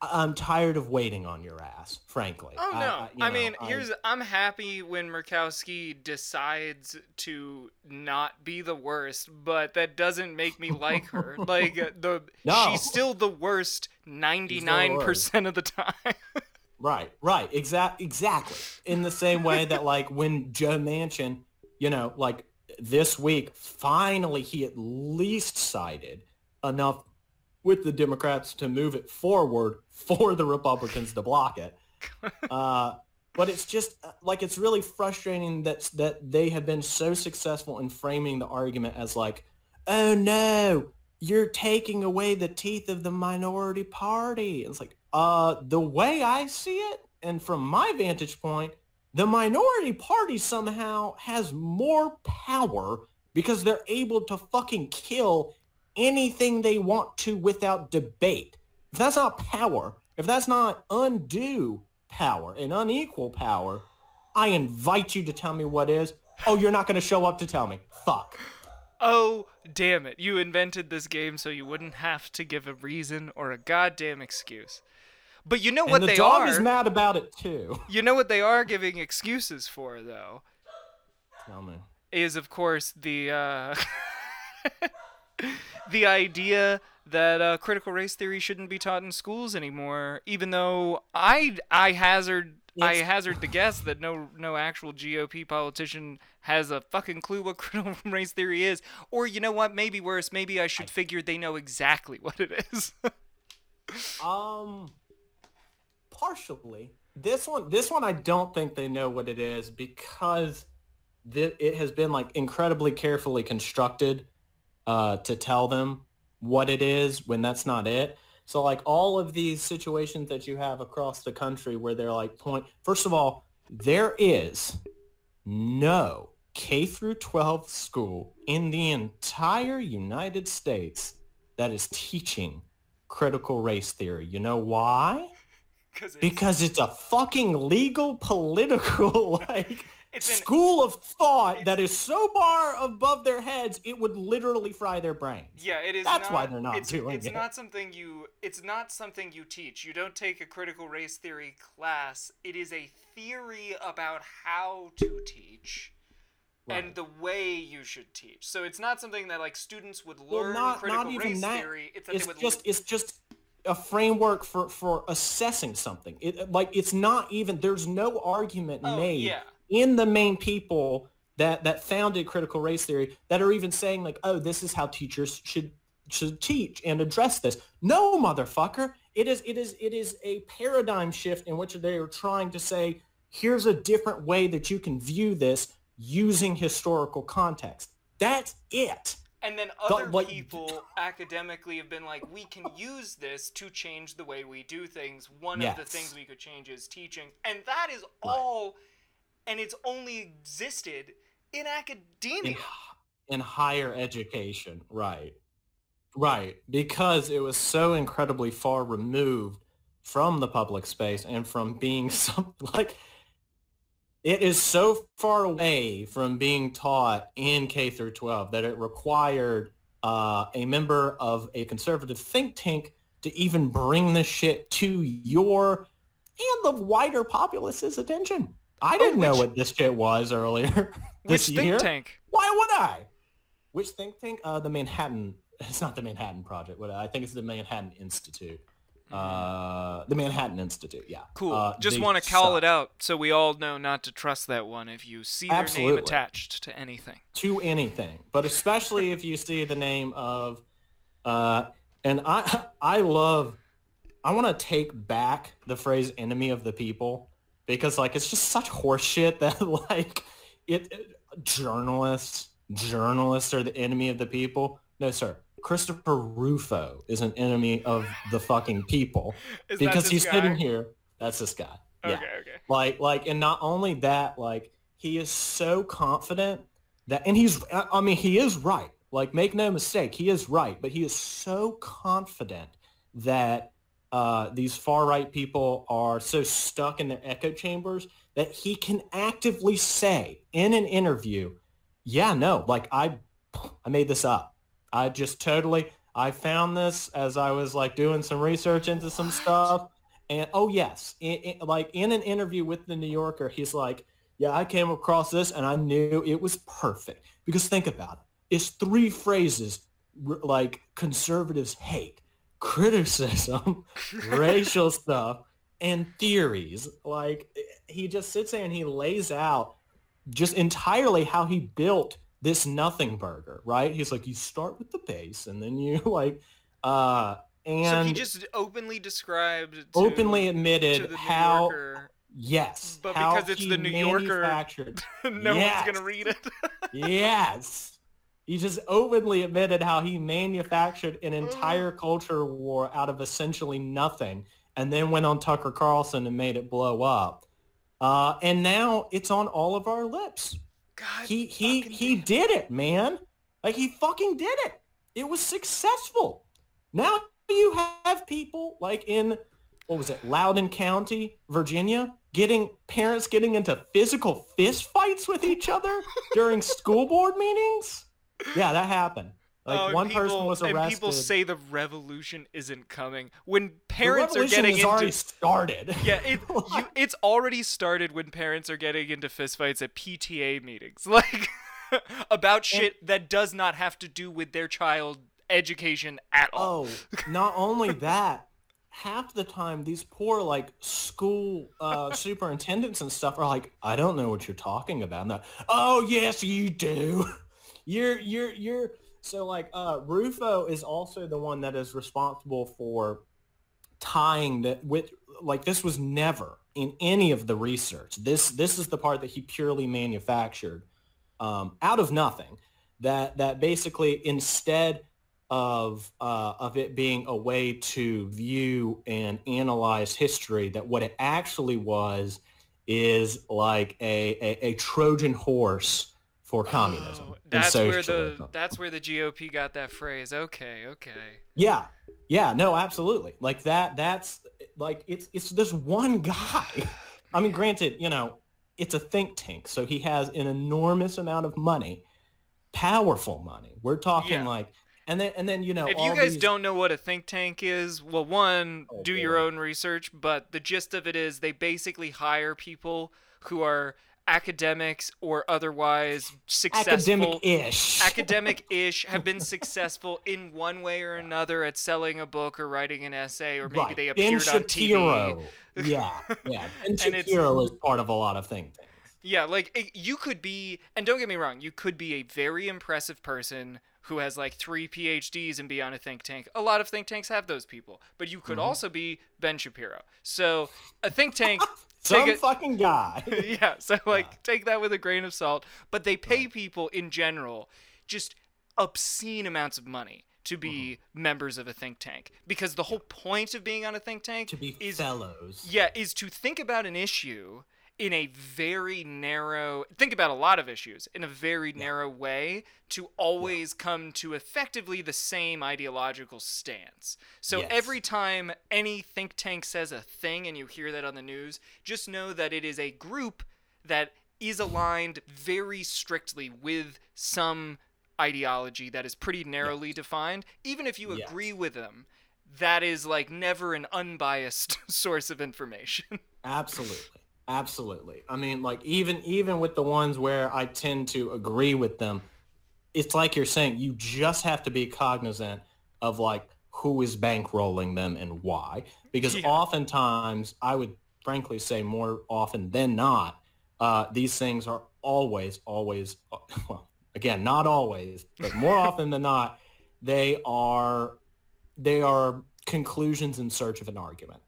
I'm tired of waiting on your ass, frankly. Oh no! I, I, I know, mean, here's I'm happy when Murkowski decides to not be the worst, but that doesn't make me like her. like the no. she's still the worst 99% of the time. right, right, exact, exactly. In the same way that like when Joe Manchin, you know, like this week, finally he at least sided enough with the Democrats to move it forward for the Republicans to block it. Uh, but it's just uh, like it's really frustrating that that they have been so successful in framing the argument as like, oh no, you're taking away the teeth of the minority party. It's like, uh, the way I see it, and from my vantage point, the minority party somehow has more power because they're able to fucking kill anything they want to without debate. If that's not power, if that's not undue power and unequal power, I invite you to tell me what is. Oh, you're not going to show up to tell me. Fuck. Oh, damn it. You invented this game so you wouldn't have to give a reason or a goddamn excuse. But you know what they are? and what the they dog are. is mad about it too. You know what they are giving excuses for, though. Tell me. Is of course the uh, the idea that uh, critical race theory shouldn't be taught in schools anymore, even though I I hazard. I hazard the guess that no no actual GOP politician has a fucking clue what critical race theory is, or you know what, maybe worse, maybe I should figure they know exactly what it is. um, partially. This one, this one, I don't think they know what it is because th- it has been like incredibly carefully constructed uh, to tell them what it is when that's not it. So like all of these situations that you have across the country where they're like point, first of all, there is no K through 12 school in the entire United States that is teaching critical race theory. You know why? It's... Because it's a fucking legal political like it's school of thought that is so far above their heads it would literally fry their brains. Yeah, it is. That's not, why they're not it's, doing it's it. It's not something you. It's not something you teach. You don't take a critical race theory class. It is a theory about how to teach. Right. And the way you should teach. So it's not something that like students would learn well, not, critical not even race that. theory. It's, it's just le- it's just a framework for for assessing something. It like it's not even there's no argument oh, made yeah in the main people that that founded critical race theory that are even saying like, oh, this is how teachers should should teach and address this. No, motherfucker. It is it is it is a paradigm shift in which they are trying to say, here's a different way that you can view this using historical context. That's it. And then other the, people academically have been like, we can use this to change the way we do things. One yes. of the things we could change is teaching. And that is right. And it's only existed in academia. In, in higher education, right. Right, because it was so incredibly far removed from the public space and from being some like it is so far away from being taught in K through 12 that it required uh, a member of a conservative think tank to even bring this shit to your and the wider populace's attention. I didn't know which- what this shit was earlier Which this think year. tank? Why would I? Which think tank? Uh, the Manhattan. It's not the Manhattan Project. What I think it's the Manhattan Institute. Uh, the Manhattan Institute. Yeah. Cool. Uh, Just want to call suck. it out so we all know not to trust that one if you see their name attached to anything. to anything, but especially if you see the name of, uh, and I I love, I want to take back the phrase "enemy of the people" because like it's just such horseshit that like it, it- journalists journalists are the enemy of the people. No, sir. Christopher Rufo is an enemy of the fucking people Is because he's guy? sitting here. That's this guy. Okay, Yeah okay. like like and not only that like he is so confident that and he's i I mean he is right like make no mistake he is right but he is so confident that uh, these far right people are so stuck in their echo chambers that he can actively say in an interview yeah no like i i made this up. I just totally i found this as i was like doing some research into some stuff. And oh yes, in, in- like in an interview with the New Yorker, he's like, "Yeah, I came across this and I knew it was perfect." Because think about it, it's three phrases like conservatives hate: criticism, racial stuff, and theories. Like he just sits there and he lays out just entirely how he built this nothing burger. Right? He's like, you start with the base and then you like, uh, and so he just openly described to, openly admitted how Yorker, yes But how because it's he the New Yorker- no Yes. one's gonna read it. yes he just openly admitted how he manufactured an Mm. entire culture war out of essentially nothing and then went on tucker carlson and made it blow up. Uh, and now it's on all of our lips. God, he he he damn. did it man. Like he fucking did it. It was successful. Now you have people like in what was it loudoun county virginia getting parents getting into physical fist fights with each other during school board meetings yeah that happened like Oh, and one person people- was And people say the revolution isn't coming when the parents are revolution getting has into. already started Yeah, it, you, it's already started when parents are getting into fistfights at PTA meetings, like about shit that does not have to do with their child education at all. Oh, not only that, half the time these poor like school uh, superintendents and stuff are like, I don't know what you're talking about. And oh yes, you do. You're you're you're so like uh, Rufo is also the one that is responsible for tying that with like this was never in any of the research. This this is the part that he purely manufactured um, out of nothing. That that basically instead of uh, of it being a way to view and analyze history, that what it actually was is like a, a, a Trojan horse for communism. Oh, that's where the that's where the GOP got that phrase. Okay, okay. Yeah. Yeah, no, absolutely. Like that that's like it's it's this one guy. I mean, granted, you know, it's a think tank, so he has an enormous amount of money, powerful money. We're talking Yeah. like and then and then you know If all you guys these- don't know what a think tank is, well, one, Oh, do your own research, but the gist of it is they basically hire people who are academics or otherwise successful academic-ish. academic-ish have been successful in one way or another at selling a book or writing an essay or maybe right. they ben appeared on TV. Yeah, yeah. Ben And it's- Shapiro is part of a lot of things. Yeah, like it, you could be, and don't get me wrong, you could be a very impressive person who has like three PhDs and be on a think tank. A lot of think tanks have those people, but you could Mhm. also be Ben Shapiro. So a think tank, Some it, fucking guy. yeah. So like Yeah. take that with a grain of salt. But they pay people in general just obscene amounts of money to be Mm-hmm. members of a think tank because the whole point of being on a think tank to be is fellows. yeah, is to think about an issue in a very narrow think about a lot of issues in a very narrow way to always come to effectively the same ideological stance. So Yes. every time any think tank says a thing and you hear that on the news, just know that it is a group that is aligned very strictly with some ideology that is pretty narrowly defined even if you Yes. agree with them that is like never an unbiased source of information. Absolutely. Absolutely. I mean, like even even with the ones where I tend to agree with them, it's like you're saying you just have to be cognizant of like who is bankrolling them and why. Because Yeah. oftentimes, I would frankly say more often than not, uh, these things are always, always, well, again, not always, but more often than not, they are they are conclusions in search of an argument.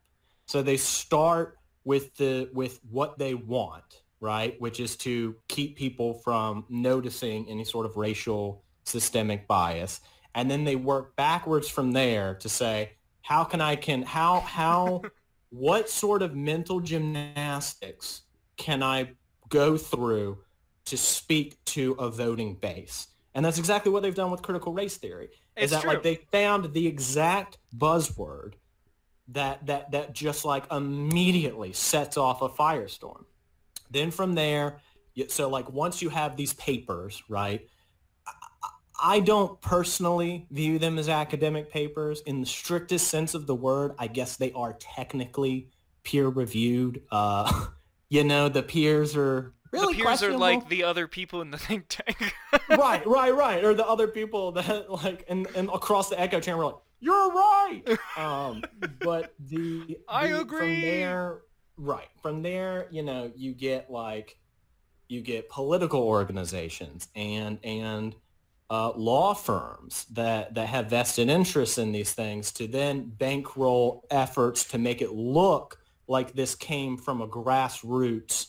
So they start with the with what they want, right? Which is to keep people from noticing any sort of racial systemic bias. And then they work backwards from there to say, how can I can how how what sort of mental gymnastics can I go through to speak to a voting base? And that's exactly what they've done with critical race theory. It's is that true. like they found the exact buzzword that that that just like immediately sets off a firestorm. Then from there, so like once you have these papers, right? I- don't personally view them as academic papers in the strictest sense of the word. I guess they are technically peer reviewed. Uh, you know, the peers are really the peers are like the other people in the think tank. right, right, right. Or the other people that like and, and across the echo chamber like, you're right. Um, but the, I agree. From there, right. From there, you know, you get like you get political organizations and and uh, law firms that that have vested interests in these things to then bankroll efforts to make it look like this came from a grassroots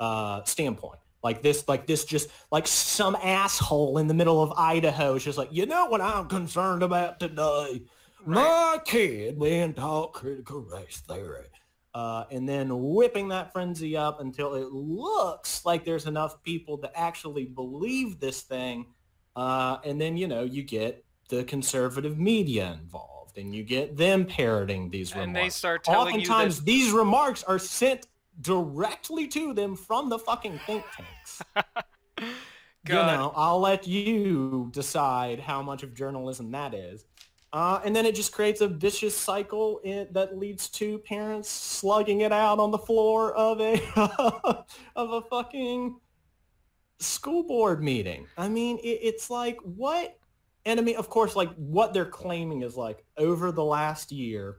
uh, standpoint. Like this, like this, just like some asshole in the middle of Idaho is just like, you know what I'm concerned about today? My kid being taught critical race theory. Uh, and then whipping that frenzy up until it looks like there's enough people to actually believe this thing. Uh, and then, you know, you get the conservative media involved and you get them parroting these and remarks. And they start telling you Oftentimes, that these remarks are sent directly to them from the fucking think tanks. You know, I'll let you decide how much of journalism that is. Uh, and then it just creates a vicious cycle in, that leads to parents slugging it out on the floor of a of a fucking school board meeting. I mean, it, it's like what? And I mean, of course, like what they're claiming is like over the last year,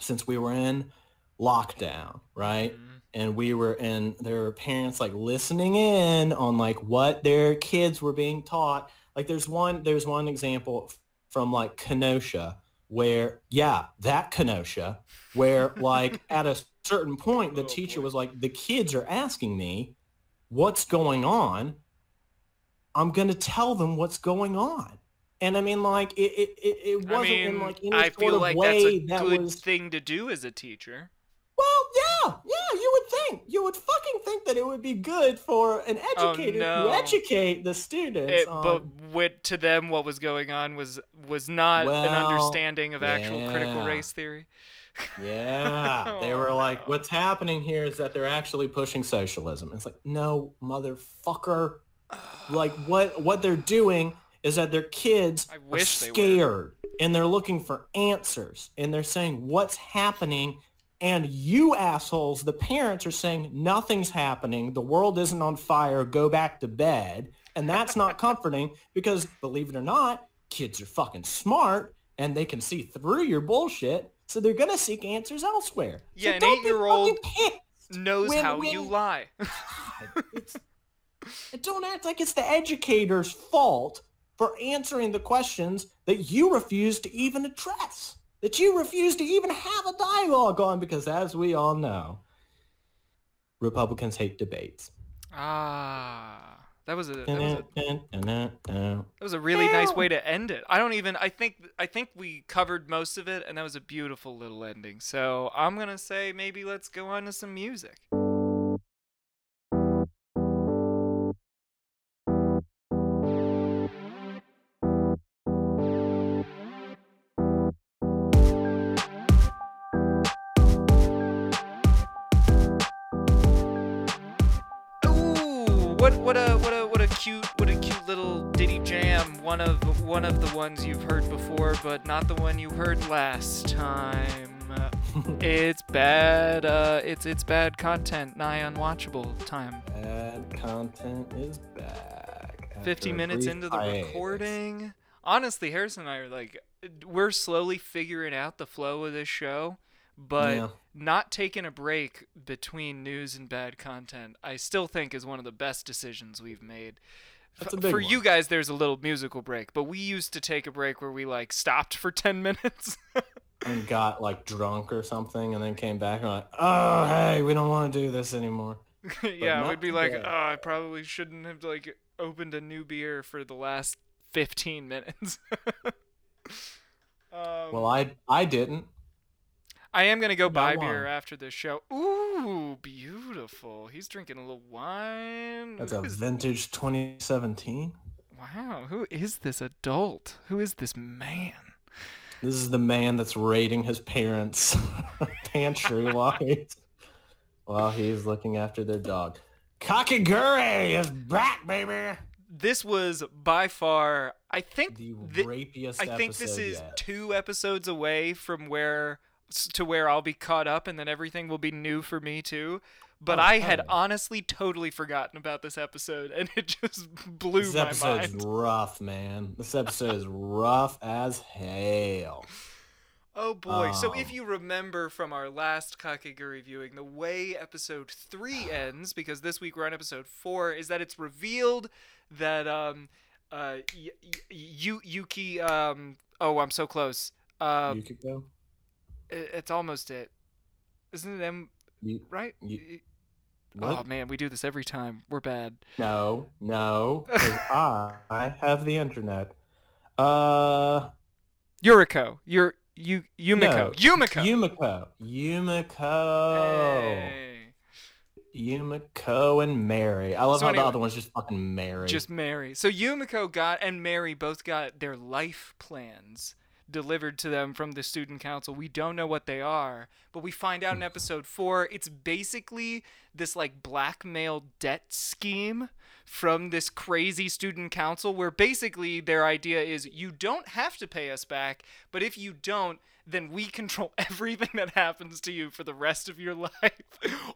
since we were in lockdown, right? Mhm. and we were and there were parents like listening in on like what their kids were being taught like there's one there's one example from like kenosha where yeah that kenosha where like at a certain point the Oh, teacher was like the kids are asking me what's going on? I'm going to tell them what's going on. And i mean like it it, it, wasn't I mean, in like any I sort feel of like way that's a that good was thing to do as a teacher. well, yeah, yeah, you would think. You would fucking think that it would be good for an Oh, educator no. to educate the students. It, on- but what to them, what was going on was was not an understanding of actual critical race theory. yeah, they Oh, were like, no. what's happening here is that they're actually pushing socialism. It's like, no, motherfucker. Like what what they're doing is that their kids are they scared and they're looking for answers and they're saying what's happening and you assholes the parents are saying nothing's happening. The world isn't on fire. Go back to bed. And that's not comforting because believe it or not kids are fucking smart and they can see through your bullshit. So they're gonna seek answers elsewhere. Yeah, so an don't be eight-year-old. Knows When- how you lie. God, don't act like it's the educator's fault for answering the questions that you refuse to even address, that you refuse to even have a dialogue on, because as we all know, Republicans hate debates. ah, that was a that was a That That was a really nice way to end it. I don't even I think I think we covered most of it and that was a beautiful little ending. So, I'm going to say maybe let's go on to some music. Cute, what a cute little ditty jam. One of one of the ones you've heard before, but not the one you heard last time. it's bad. Uh, it's it's bad content, nigh unwatchable time. Bad content is back. 50 minutes into the hiatus. recording. Honestly, Harrison and I are like, we're slowly figuring out the flow of this show, but Yeah. Not taking a break between news and bad content, I still think is one of the best decisions we've made. That's a F- big for one. you guys, there's a little musical break, but we used to take a break where we like stopped for 10 minutes. and got like drunk or something, and then came back and like, oh hey, we don't want to do this anymore. yeah, we'd be like, oh, I probably shouldn't have like opened a new beer for the last 15 minutes. um, Well, I I didn't. I am gonna go not buy long. beer after this show. Ooh, beautiful. He's drinking a little wine. That's Who a is- vintage 2017. wow. Who is this adult? Who is this man? This is the man that's raiding his parents' pantry while he's while he's looking after their dog. Kakegurui is back, baby. This was by far, I think, The thi- rapiest I think this is yet. two episodes away from where s- to where I'll be caught up, and then everything will be new for me too. But Oh, I had yeah. honestly totally forgotten about this episode, and it just blew This my mind. This episode's rough, man. This episode is rough as hell. Oh boy! so Um, if you remember from our last Kakegurui viewing, the way episode three ends, because this week we're on episode four, is that it's revealed that um, uh, y- y- Yu- Yuki um, oh, I'm so close. Uh, you could go. i- it's almost it. Isn't it M? You, Right? You-? Oh man, we do this every time. We're bad. No, no, I, I have the internet. Uh, Yuriko. You're you Yumiko. No, Yumiko. Yumiko. Yumiko. Hey. Yumiko and Mary. I love So how anyway, the other one's just fucking Mary. Just Mary. So Yumiko got and Mary both got their life plans delivered to them from the student council. We don't know what they are, but we find out in episode 4 it's basically this like blackmail debt scheme from this crazy student council where basically their idea is you don't have to pay us back, but if you don't then we control everything that happens to you for the rest of your life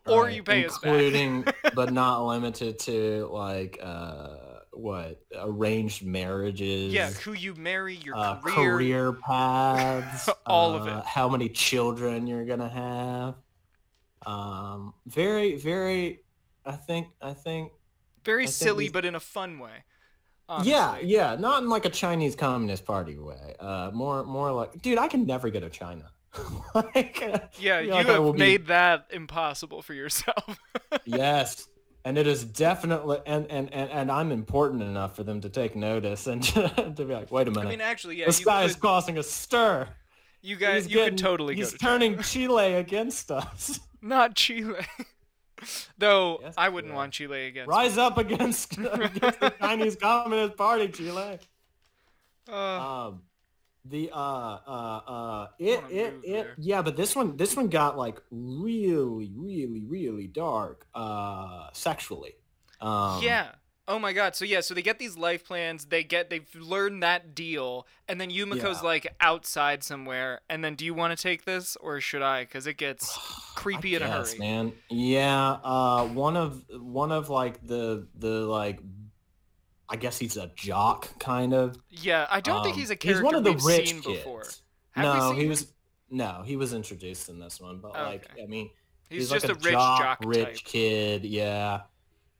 or Right, you pay us back. including but not limited to like uh what arranged marriages. yeah, who you marry, your uh, career, career paths, All of uh, it. How many children you're gonna have? Um, very, very. I think. I think. very I silly these- but in a fun way Yeah, honestly. yeah. Not in like a Chinese Communist Party way. Uh, more, more like, dude, I can never go to China. like, yeah you like have be- made that impossible for yourself yes and it is definitely and, and and and i'm important enough for them to take notice and to be like wait a minute I mean actually yeah this guy is causing a stir you guys He's you getting- could totally he's to turning China. chile against us not chile though Yes, i wouldn't Chile. want chile against rise up against, against the chinese communist party chile me. uh, um the uh uh uh it it it there. yeah but this one this one got like really really really dark uh sexually um yeah oh my god so yeah so they get these life plans they get they've learned that deal and then yumiko's Yeah. like outside somewhere and then do you want to take this or should i because it gets creepy I in a guess, hurry man. Yeah, uh, one of one of like the the like, I guess he's a jock kind of. yeah i don't think Um, he's a character He's one of the we've rich seen kids. before Have no, he him? was no, he was introduced in this one, but like, Okay. I mean, He's, like just a, rich jock, jock rich kid. Yeah,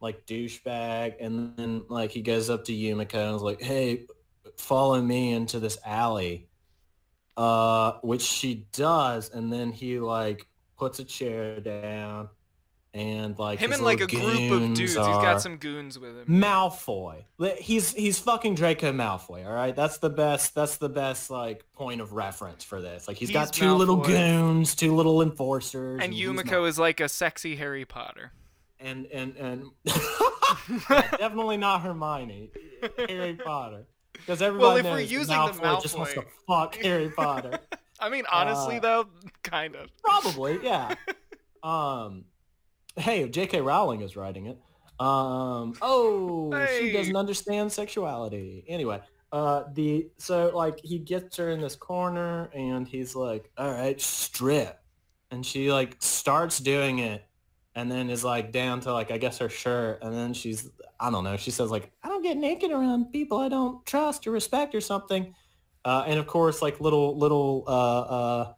like douchebag, and then like he goes up to Yumiko and is like, "Hey, follow me into this alley," uh, which she does, and then he like puts a chair down, and like Him and like a group of dudes. He's got some goons with him. Malfoy. He's he's fucking Draco Malfoy. All right, that's the best. That's the best like point of reference for this. Like he's got He's two little goons, two little enforcers, And he's Yumiko is like a sexy Harry Potter. and and and definitely not Hermione, Harry Potter, because everybody if we're knows using the Malfoy, just wants to fuck Harry Potter. I mean, honestly Uh, though, kind of. Probably, yeah. Um, hey, J.K. Rowling is writing it. Um. Oh, she doesn't understand sexuality. Anyway, uh, the so like he gets her in this corner and he's like, "All right, strip," and she like starts doing it, and then is like down to like I guess her shirt, and then she's I don't know. She says like, "I don't get naked around people I don't trust or respect or something," uh, and of course like little little uh uh.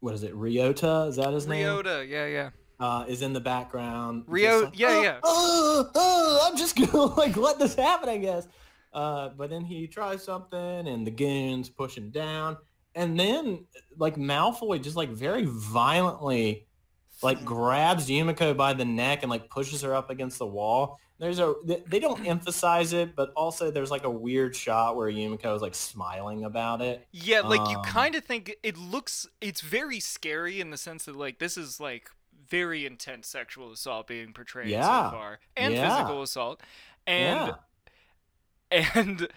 What is it? Ryota? Is that his name? Ryota, yeah, yeah. Uh, is in the background. Rio- like, yeah, "Oh, yeah. Oh, oh, I'm just gonna like let this happen, I guess. Uh, but then he tries something, and the goons push him down, and then like Malfoy just like very violently like grabs Yumiko by the neck and like pushes her up against the wall. There's a they, don't emphasize it, but also there's like a weird shot where Yumiko is like smiling about it. Yeah, like you Um, kind of think it looks it's very scary in the sense that like this is like very intense sexual assault being portrayed Yeah. so far and Yeah. physical assault. And yeah. and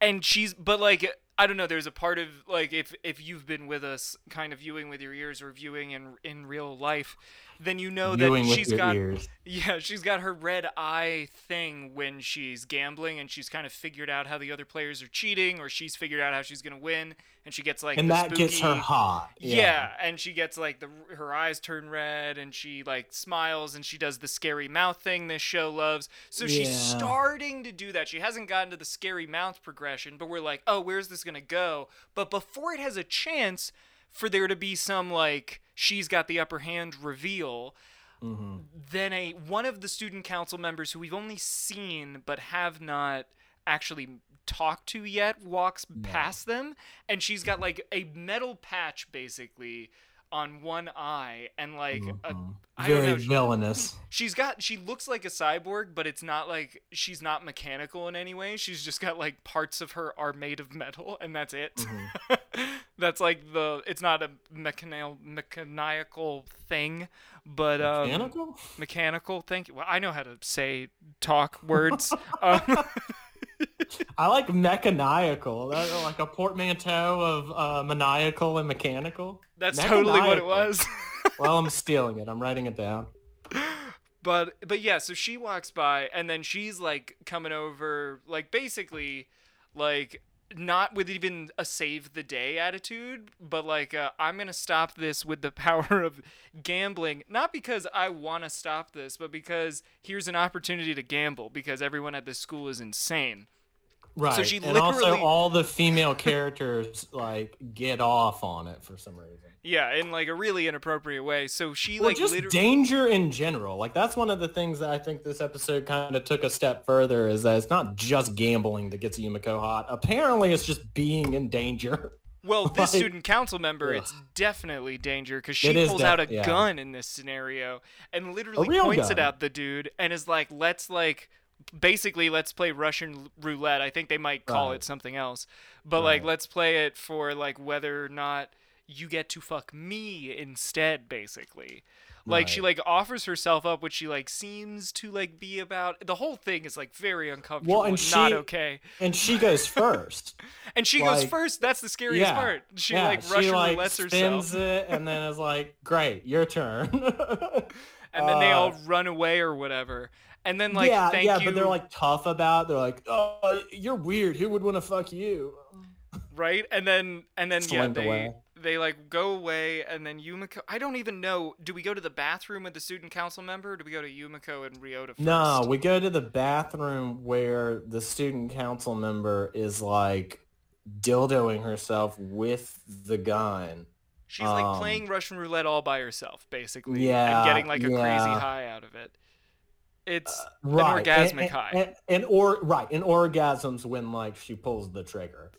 and she's but like I don't know there's a part of like if if you've been with us kind of viewing with your ears or viewing in in real life then you know Viewing that she's got ears. yeah, she's got her red eye thing when she's gambling, and she's kind of figured out how the other players are cheating, or she's figured out how she's gonna win, and she gets like and that gets her hot. Yeah. and she gets like the her eyes turn red, and she like smiles, and she does the scary mouth thing this show loves. So she's starting to do that. She hasn't gotten to the scary mouth progression, but we're like, oh, where's this gonna go? But before it has a chance for there to be some like she's got the upper hand reveal hmm then a one of the student council members who we've only seen but have not actually talked to yet walks past them and she's got like a metal patch basically on one eye and like a, Mhm. I don't Very know, she- villainous. she's got she looks like a cyborg but it's not like she's not mechanical in any way she's just got like parts of her are made of metal and that's it Mm-hmm. that's like the it's not a mechanical mechanical thing but um Mechanical? mechanical thank you well i know how to say talk words um, I like mechanical. Like a portmanteau of uh, maniacal and mechanical. that's totally what it was Well, I'm stealing it. I'm writing it down. but but yeah so she walks by and then she's like coming over like basically like not with even a save the day attitude but like uh, i'm gonna stop this with the power of gambling not because i want to stop this but because here's an opportunity to gamble because everyone at this school is insane Right. So she and also all the female characters like get off on it for some reason. yeah in like a really inappropriate way so she Or like just literally danger in general. Like that's one of the things that I think this episode kind of took a step further is that it's not just gambling that gets Yumiko hot. Apparently, it's just being in danger. Well, this Like- student council member, Ugh. it's definitely danger because she pulls def- out a yeah. gun in this scenario and literally points it at the dude and is like, "Let's like." Basically, let's play Russian roulette. I think they might call Right. it something else, but like, let's play it for like whether or not you get to fuck me instead. Basically, like she like offers herself up, which she like seems to like be about. The whole thing is like very uncomfortable, and and not she- okay. And she goes first. And she goes first. That's the scariest yeah. part. She yeah, like Russian like roulettes herself. it and then is like, "Great, your turn." and then they all Uh, run away or whatever. And then like yeah, thank yeah, you, but they're like tough about. It. They're like, "Oh, you're weird. Who would want to fuck you?" right? And then and then yeah, they away. they like go away and then Yumiko I don't even know. Do we go to the bathroom with the student council member or do we go to Yumiko and Ryota first? No, we go to the bathroom where the student council member is like dildoing herself with the gun. She's like um, playing Russian roulette all by herself, basically. Yeah, And getting like a crazy high out of it. It's Right, orgasmic and, high. and, and, or right, and orgasms when like she pulls the trigger.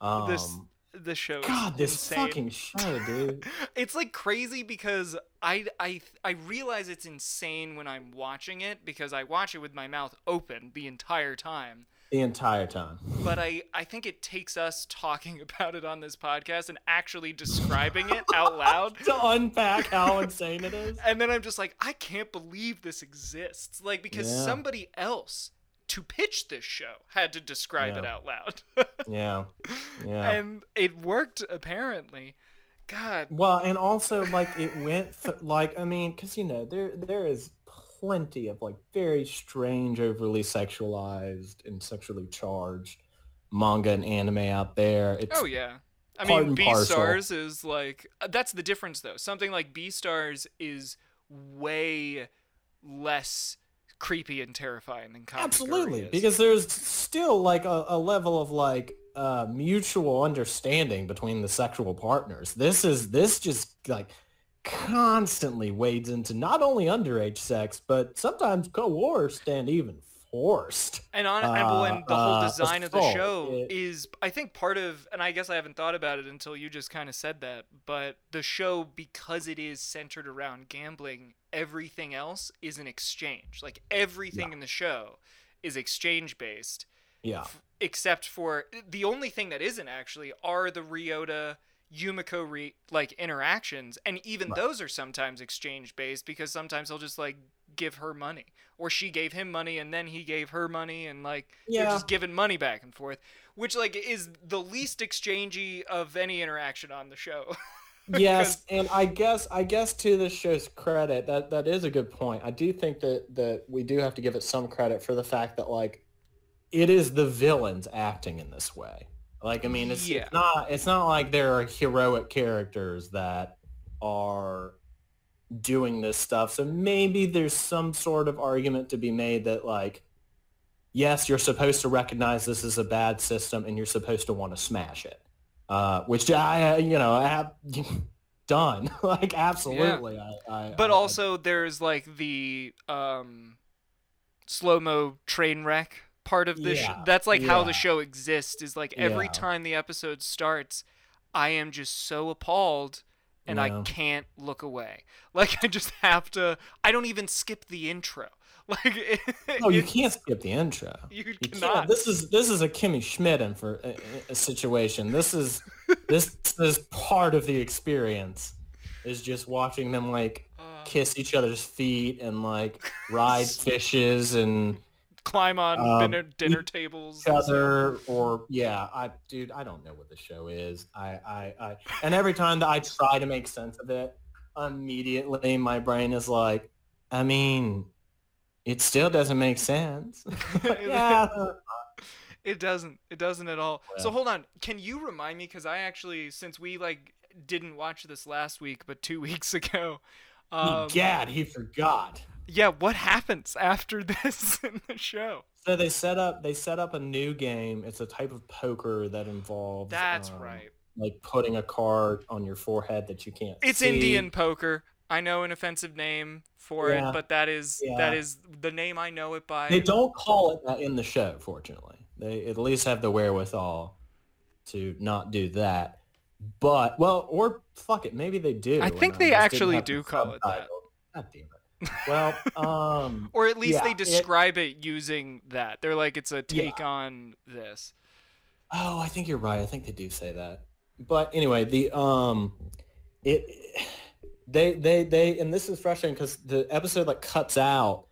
Um, This the show God, this insane. fucking show, dude. it's like crazy because I, I I realize it's insane when I'm watching it because I watch it with my mouth open the entire time. The entire time. But I, I think it takes us talking about it on this podcast and actually describing it out loud. To unpack how insane it is. And then I'm just like, I can't believe this exists. Like because Yeah. somebody else to pitch this show had to describe it out loud. Yeah, yeah. and it worked apparently. God. Well, and also like it went th- like I mean, because you know there there is plenty of like very strange, overly sexualized and sexually charged manga and anime out there. It's Oh yeah. I mean, Beastars is like uh, that's the difference though. Something like Beastars is way less creepy and terrifying than Kakegurui Absolutely, is. because there's still like a, a level of like uh, mutual understanding between the sexual partners. This is this just like constantly wades into not only underage sex, but sometimes coerced and even forced. And on and the whole uh, design of the show It- is, I think, part of, and I guess I haven't thought about it until you just kind of said that. But the show, because it is centered around gambling, everything else is an exchange. Like everything in the show is exchange based, Yeah, except for the only thing that isn't actually are the Ryota Yumeko re- like interactions, and even Right. those are sometimes exchange based because sometimes he'll just like give her money, or she gave him money and then he gave her money, and like they're Yeah. just giving money back and forth, which like is the least exchangey of any interaction on the show. yes, and I guess I guess to the show's credit, that that is a good point. I do think that that we do have to give it some credit for the fact that like it is the villains acting in this way. Like I mean, it's, Yeah. it's not it's not like there are heroic characters that are doing this stuff. So maybe there's some sort of argument to be made that like yes, you're supposed to recognize this is a bad system and you're supposed to want to smash it. Uh, which I, you know, I have done. like, absolutely. I, I, but I- also there's like the um slow mo train wreck part of this sh- Yeah, that's like how the show exists is like every Yeah. time the episode starts i am just so appalled and i can't look away like i just have to i don't even skip the intro like it, no, you can't skip the intro. you You cannot. This is this is a Kimmy Schmidten for a, a situation. This is this is part of the experience. Is just watching them like Uh, kiss each other's feet and like ride fishes and climb on um, dinner, dinner tables each and stuff. other or yeah i dude i don't know what the show is i i i and every time that i try to make sense of it immediately my brain is like i mean it still doesn't make sense yeah It doesn't. It doesn't at all. So hold on. Can you remind me? Because I actually, since we like didn't watch this last week, but two weeks ago. Um, gad he forgot yeah. What happens after this in the show? so they set up they set up a new game it's a type of poker that involves That's um, right. like putting a card on your forehead that you can't It's see. Indian poker. I know an offensive name for Yeah. it, but that is that Yeah. is the name I know it by. They don't call it that in the show, fortunately. They at least have the wherewithal to not do that. But well, or fuck it, maybe they do. I think they actually do call it that. God damn it. Well, um, or at least yeah, they describe it using that. They're like it's a take on this. oh, I think you're right. I think they do say that. But anyway, the um, it they they they and this is frustrating because the episode like cuts out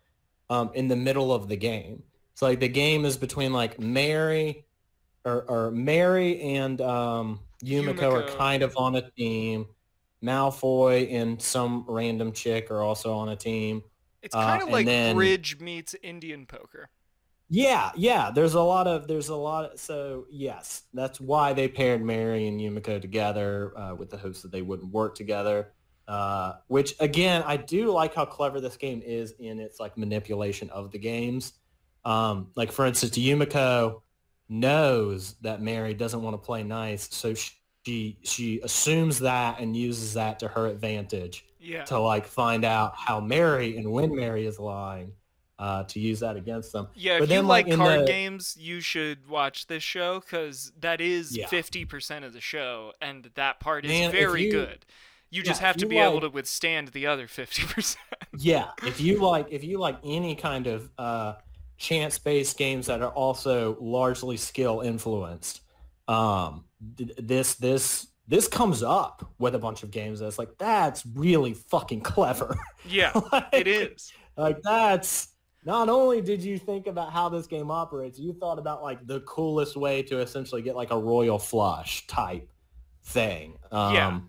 um in the middle of the game. So like the game is between like Mary or or Mary and um Yumeko, are kind of on a team. Malfoy and some random chick are also on a team. It's Uh, kind of and like then- bridge meets Indian poker. Yeah, yeah. There's a lot of there's a lot. Of, so yes, that's why they paired Mary and Yumeko together uh, with the hopes that they wouldn't work together. Uh, which again, I do like how clever this game is in its like manipulation of the games. Um, like for instance, Yumeko knows that Mary doesn't want to play nice, so she she she assumes that and uses that to her advantage Yeah. to like find out how Mary and when Mary is lying. Uh, to use that against them. Yeah, But if you like like, card the- games, you should watch this show because that is Yeah. fifty percent of the show, and that part is Man, very you- good. You just yeah, have to be able to withstand the other fifty percent. yeah if you like if you like any kind of uh chance based games that are also largely skill influenced um this this this comes up with a bunch of games that's like that's really fucking clever Yeah, Like- it is. like that's not only did you think about how this game operates you thought about like the coolest way to essentially get like a royal flush type thing um Yeah.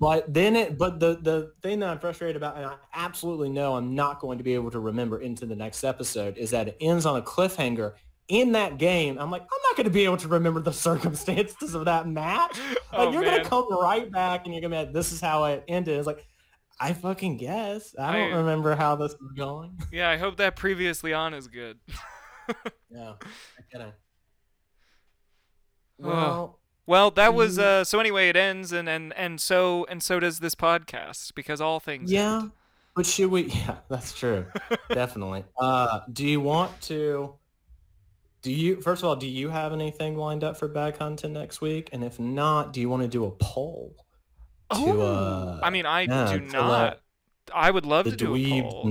But then it, but the the thing that I'm frustrated about, and I absolutely know I'm not going to be able to remember into the next episode, is that it ends on a cliffhanger. In that game, I'm like, I'm not going to be able to remember the circumstances of that match. Like, Oh, you're going to come right back and you're going to be like, this is how it ended. It's like, I fucking guess. I don't I- remember how this is going. Yeah, I hope that previously on is good. Yeah, I get it. Well, Well, that was uh so anyway it ends and and and so and so does this podcast because all things yeah, end. but should we? Yeah, that's true. Definitely. Uh, do you want to? Do you first of all, do you have anything lined up for bad content next week? And if not, do you want to do a poll? To, Oh, uh, I mean I yeah, do not. I would love to do a poll.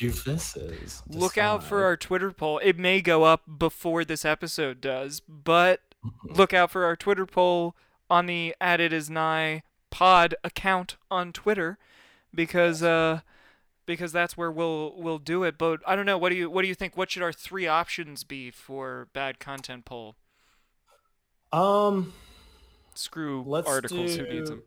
doofuses. Look out for our Twitter poll. It may go up before this episode does, but look out for our Twitter poll on the at it is nigh pod account on Twitter because uh because that's where we'll we'll do it. But I don't know. What do you what do you think? What should our three options be for bad content poll? Um, Screw let's articles. do. Who needs them?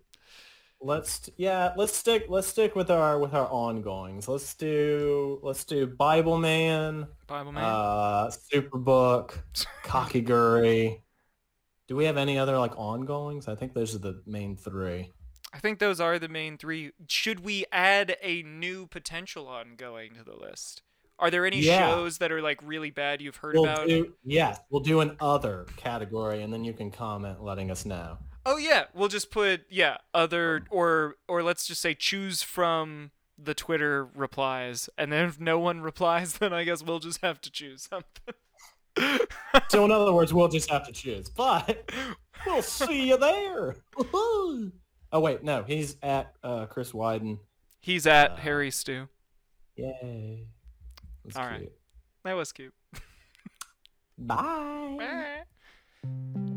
Let's yeah, let's stick let's stick with our with our ongoings. Let's do let's do Bible Man, Bible man. uh, Superbook, Kakegurui. Do we have any other like ongoings? I think those are the main three. I think those are the main three. Should we add a new potential ongoing to the list? Are there any Yeah. shows that are like really bad you've heard We'll about? do yes, we'll do an other category, and then you can comment, letting us know. Oh yeah, we'll just put yeah other or or let's just say choose from the Twitter replies, and then if no one replies, then I guess we'll just have to choose something. So in other words, we'll just have to choose. But we'll see you there. Oh wait, no, he's at uh, Chris Wyden. He's at Uh, Harry Stew. Yay! That's All right. That was cute. Bye. Bye.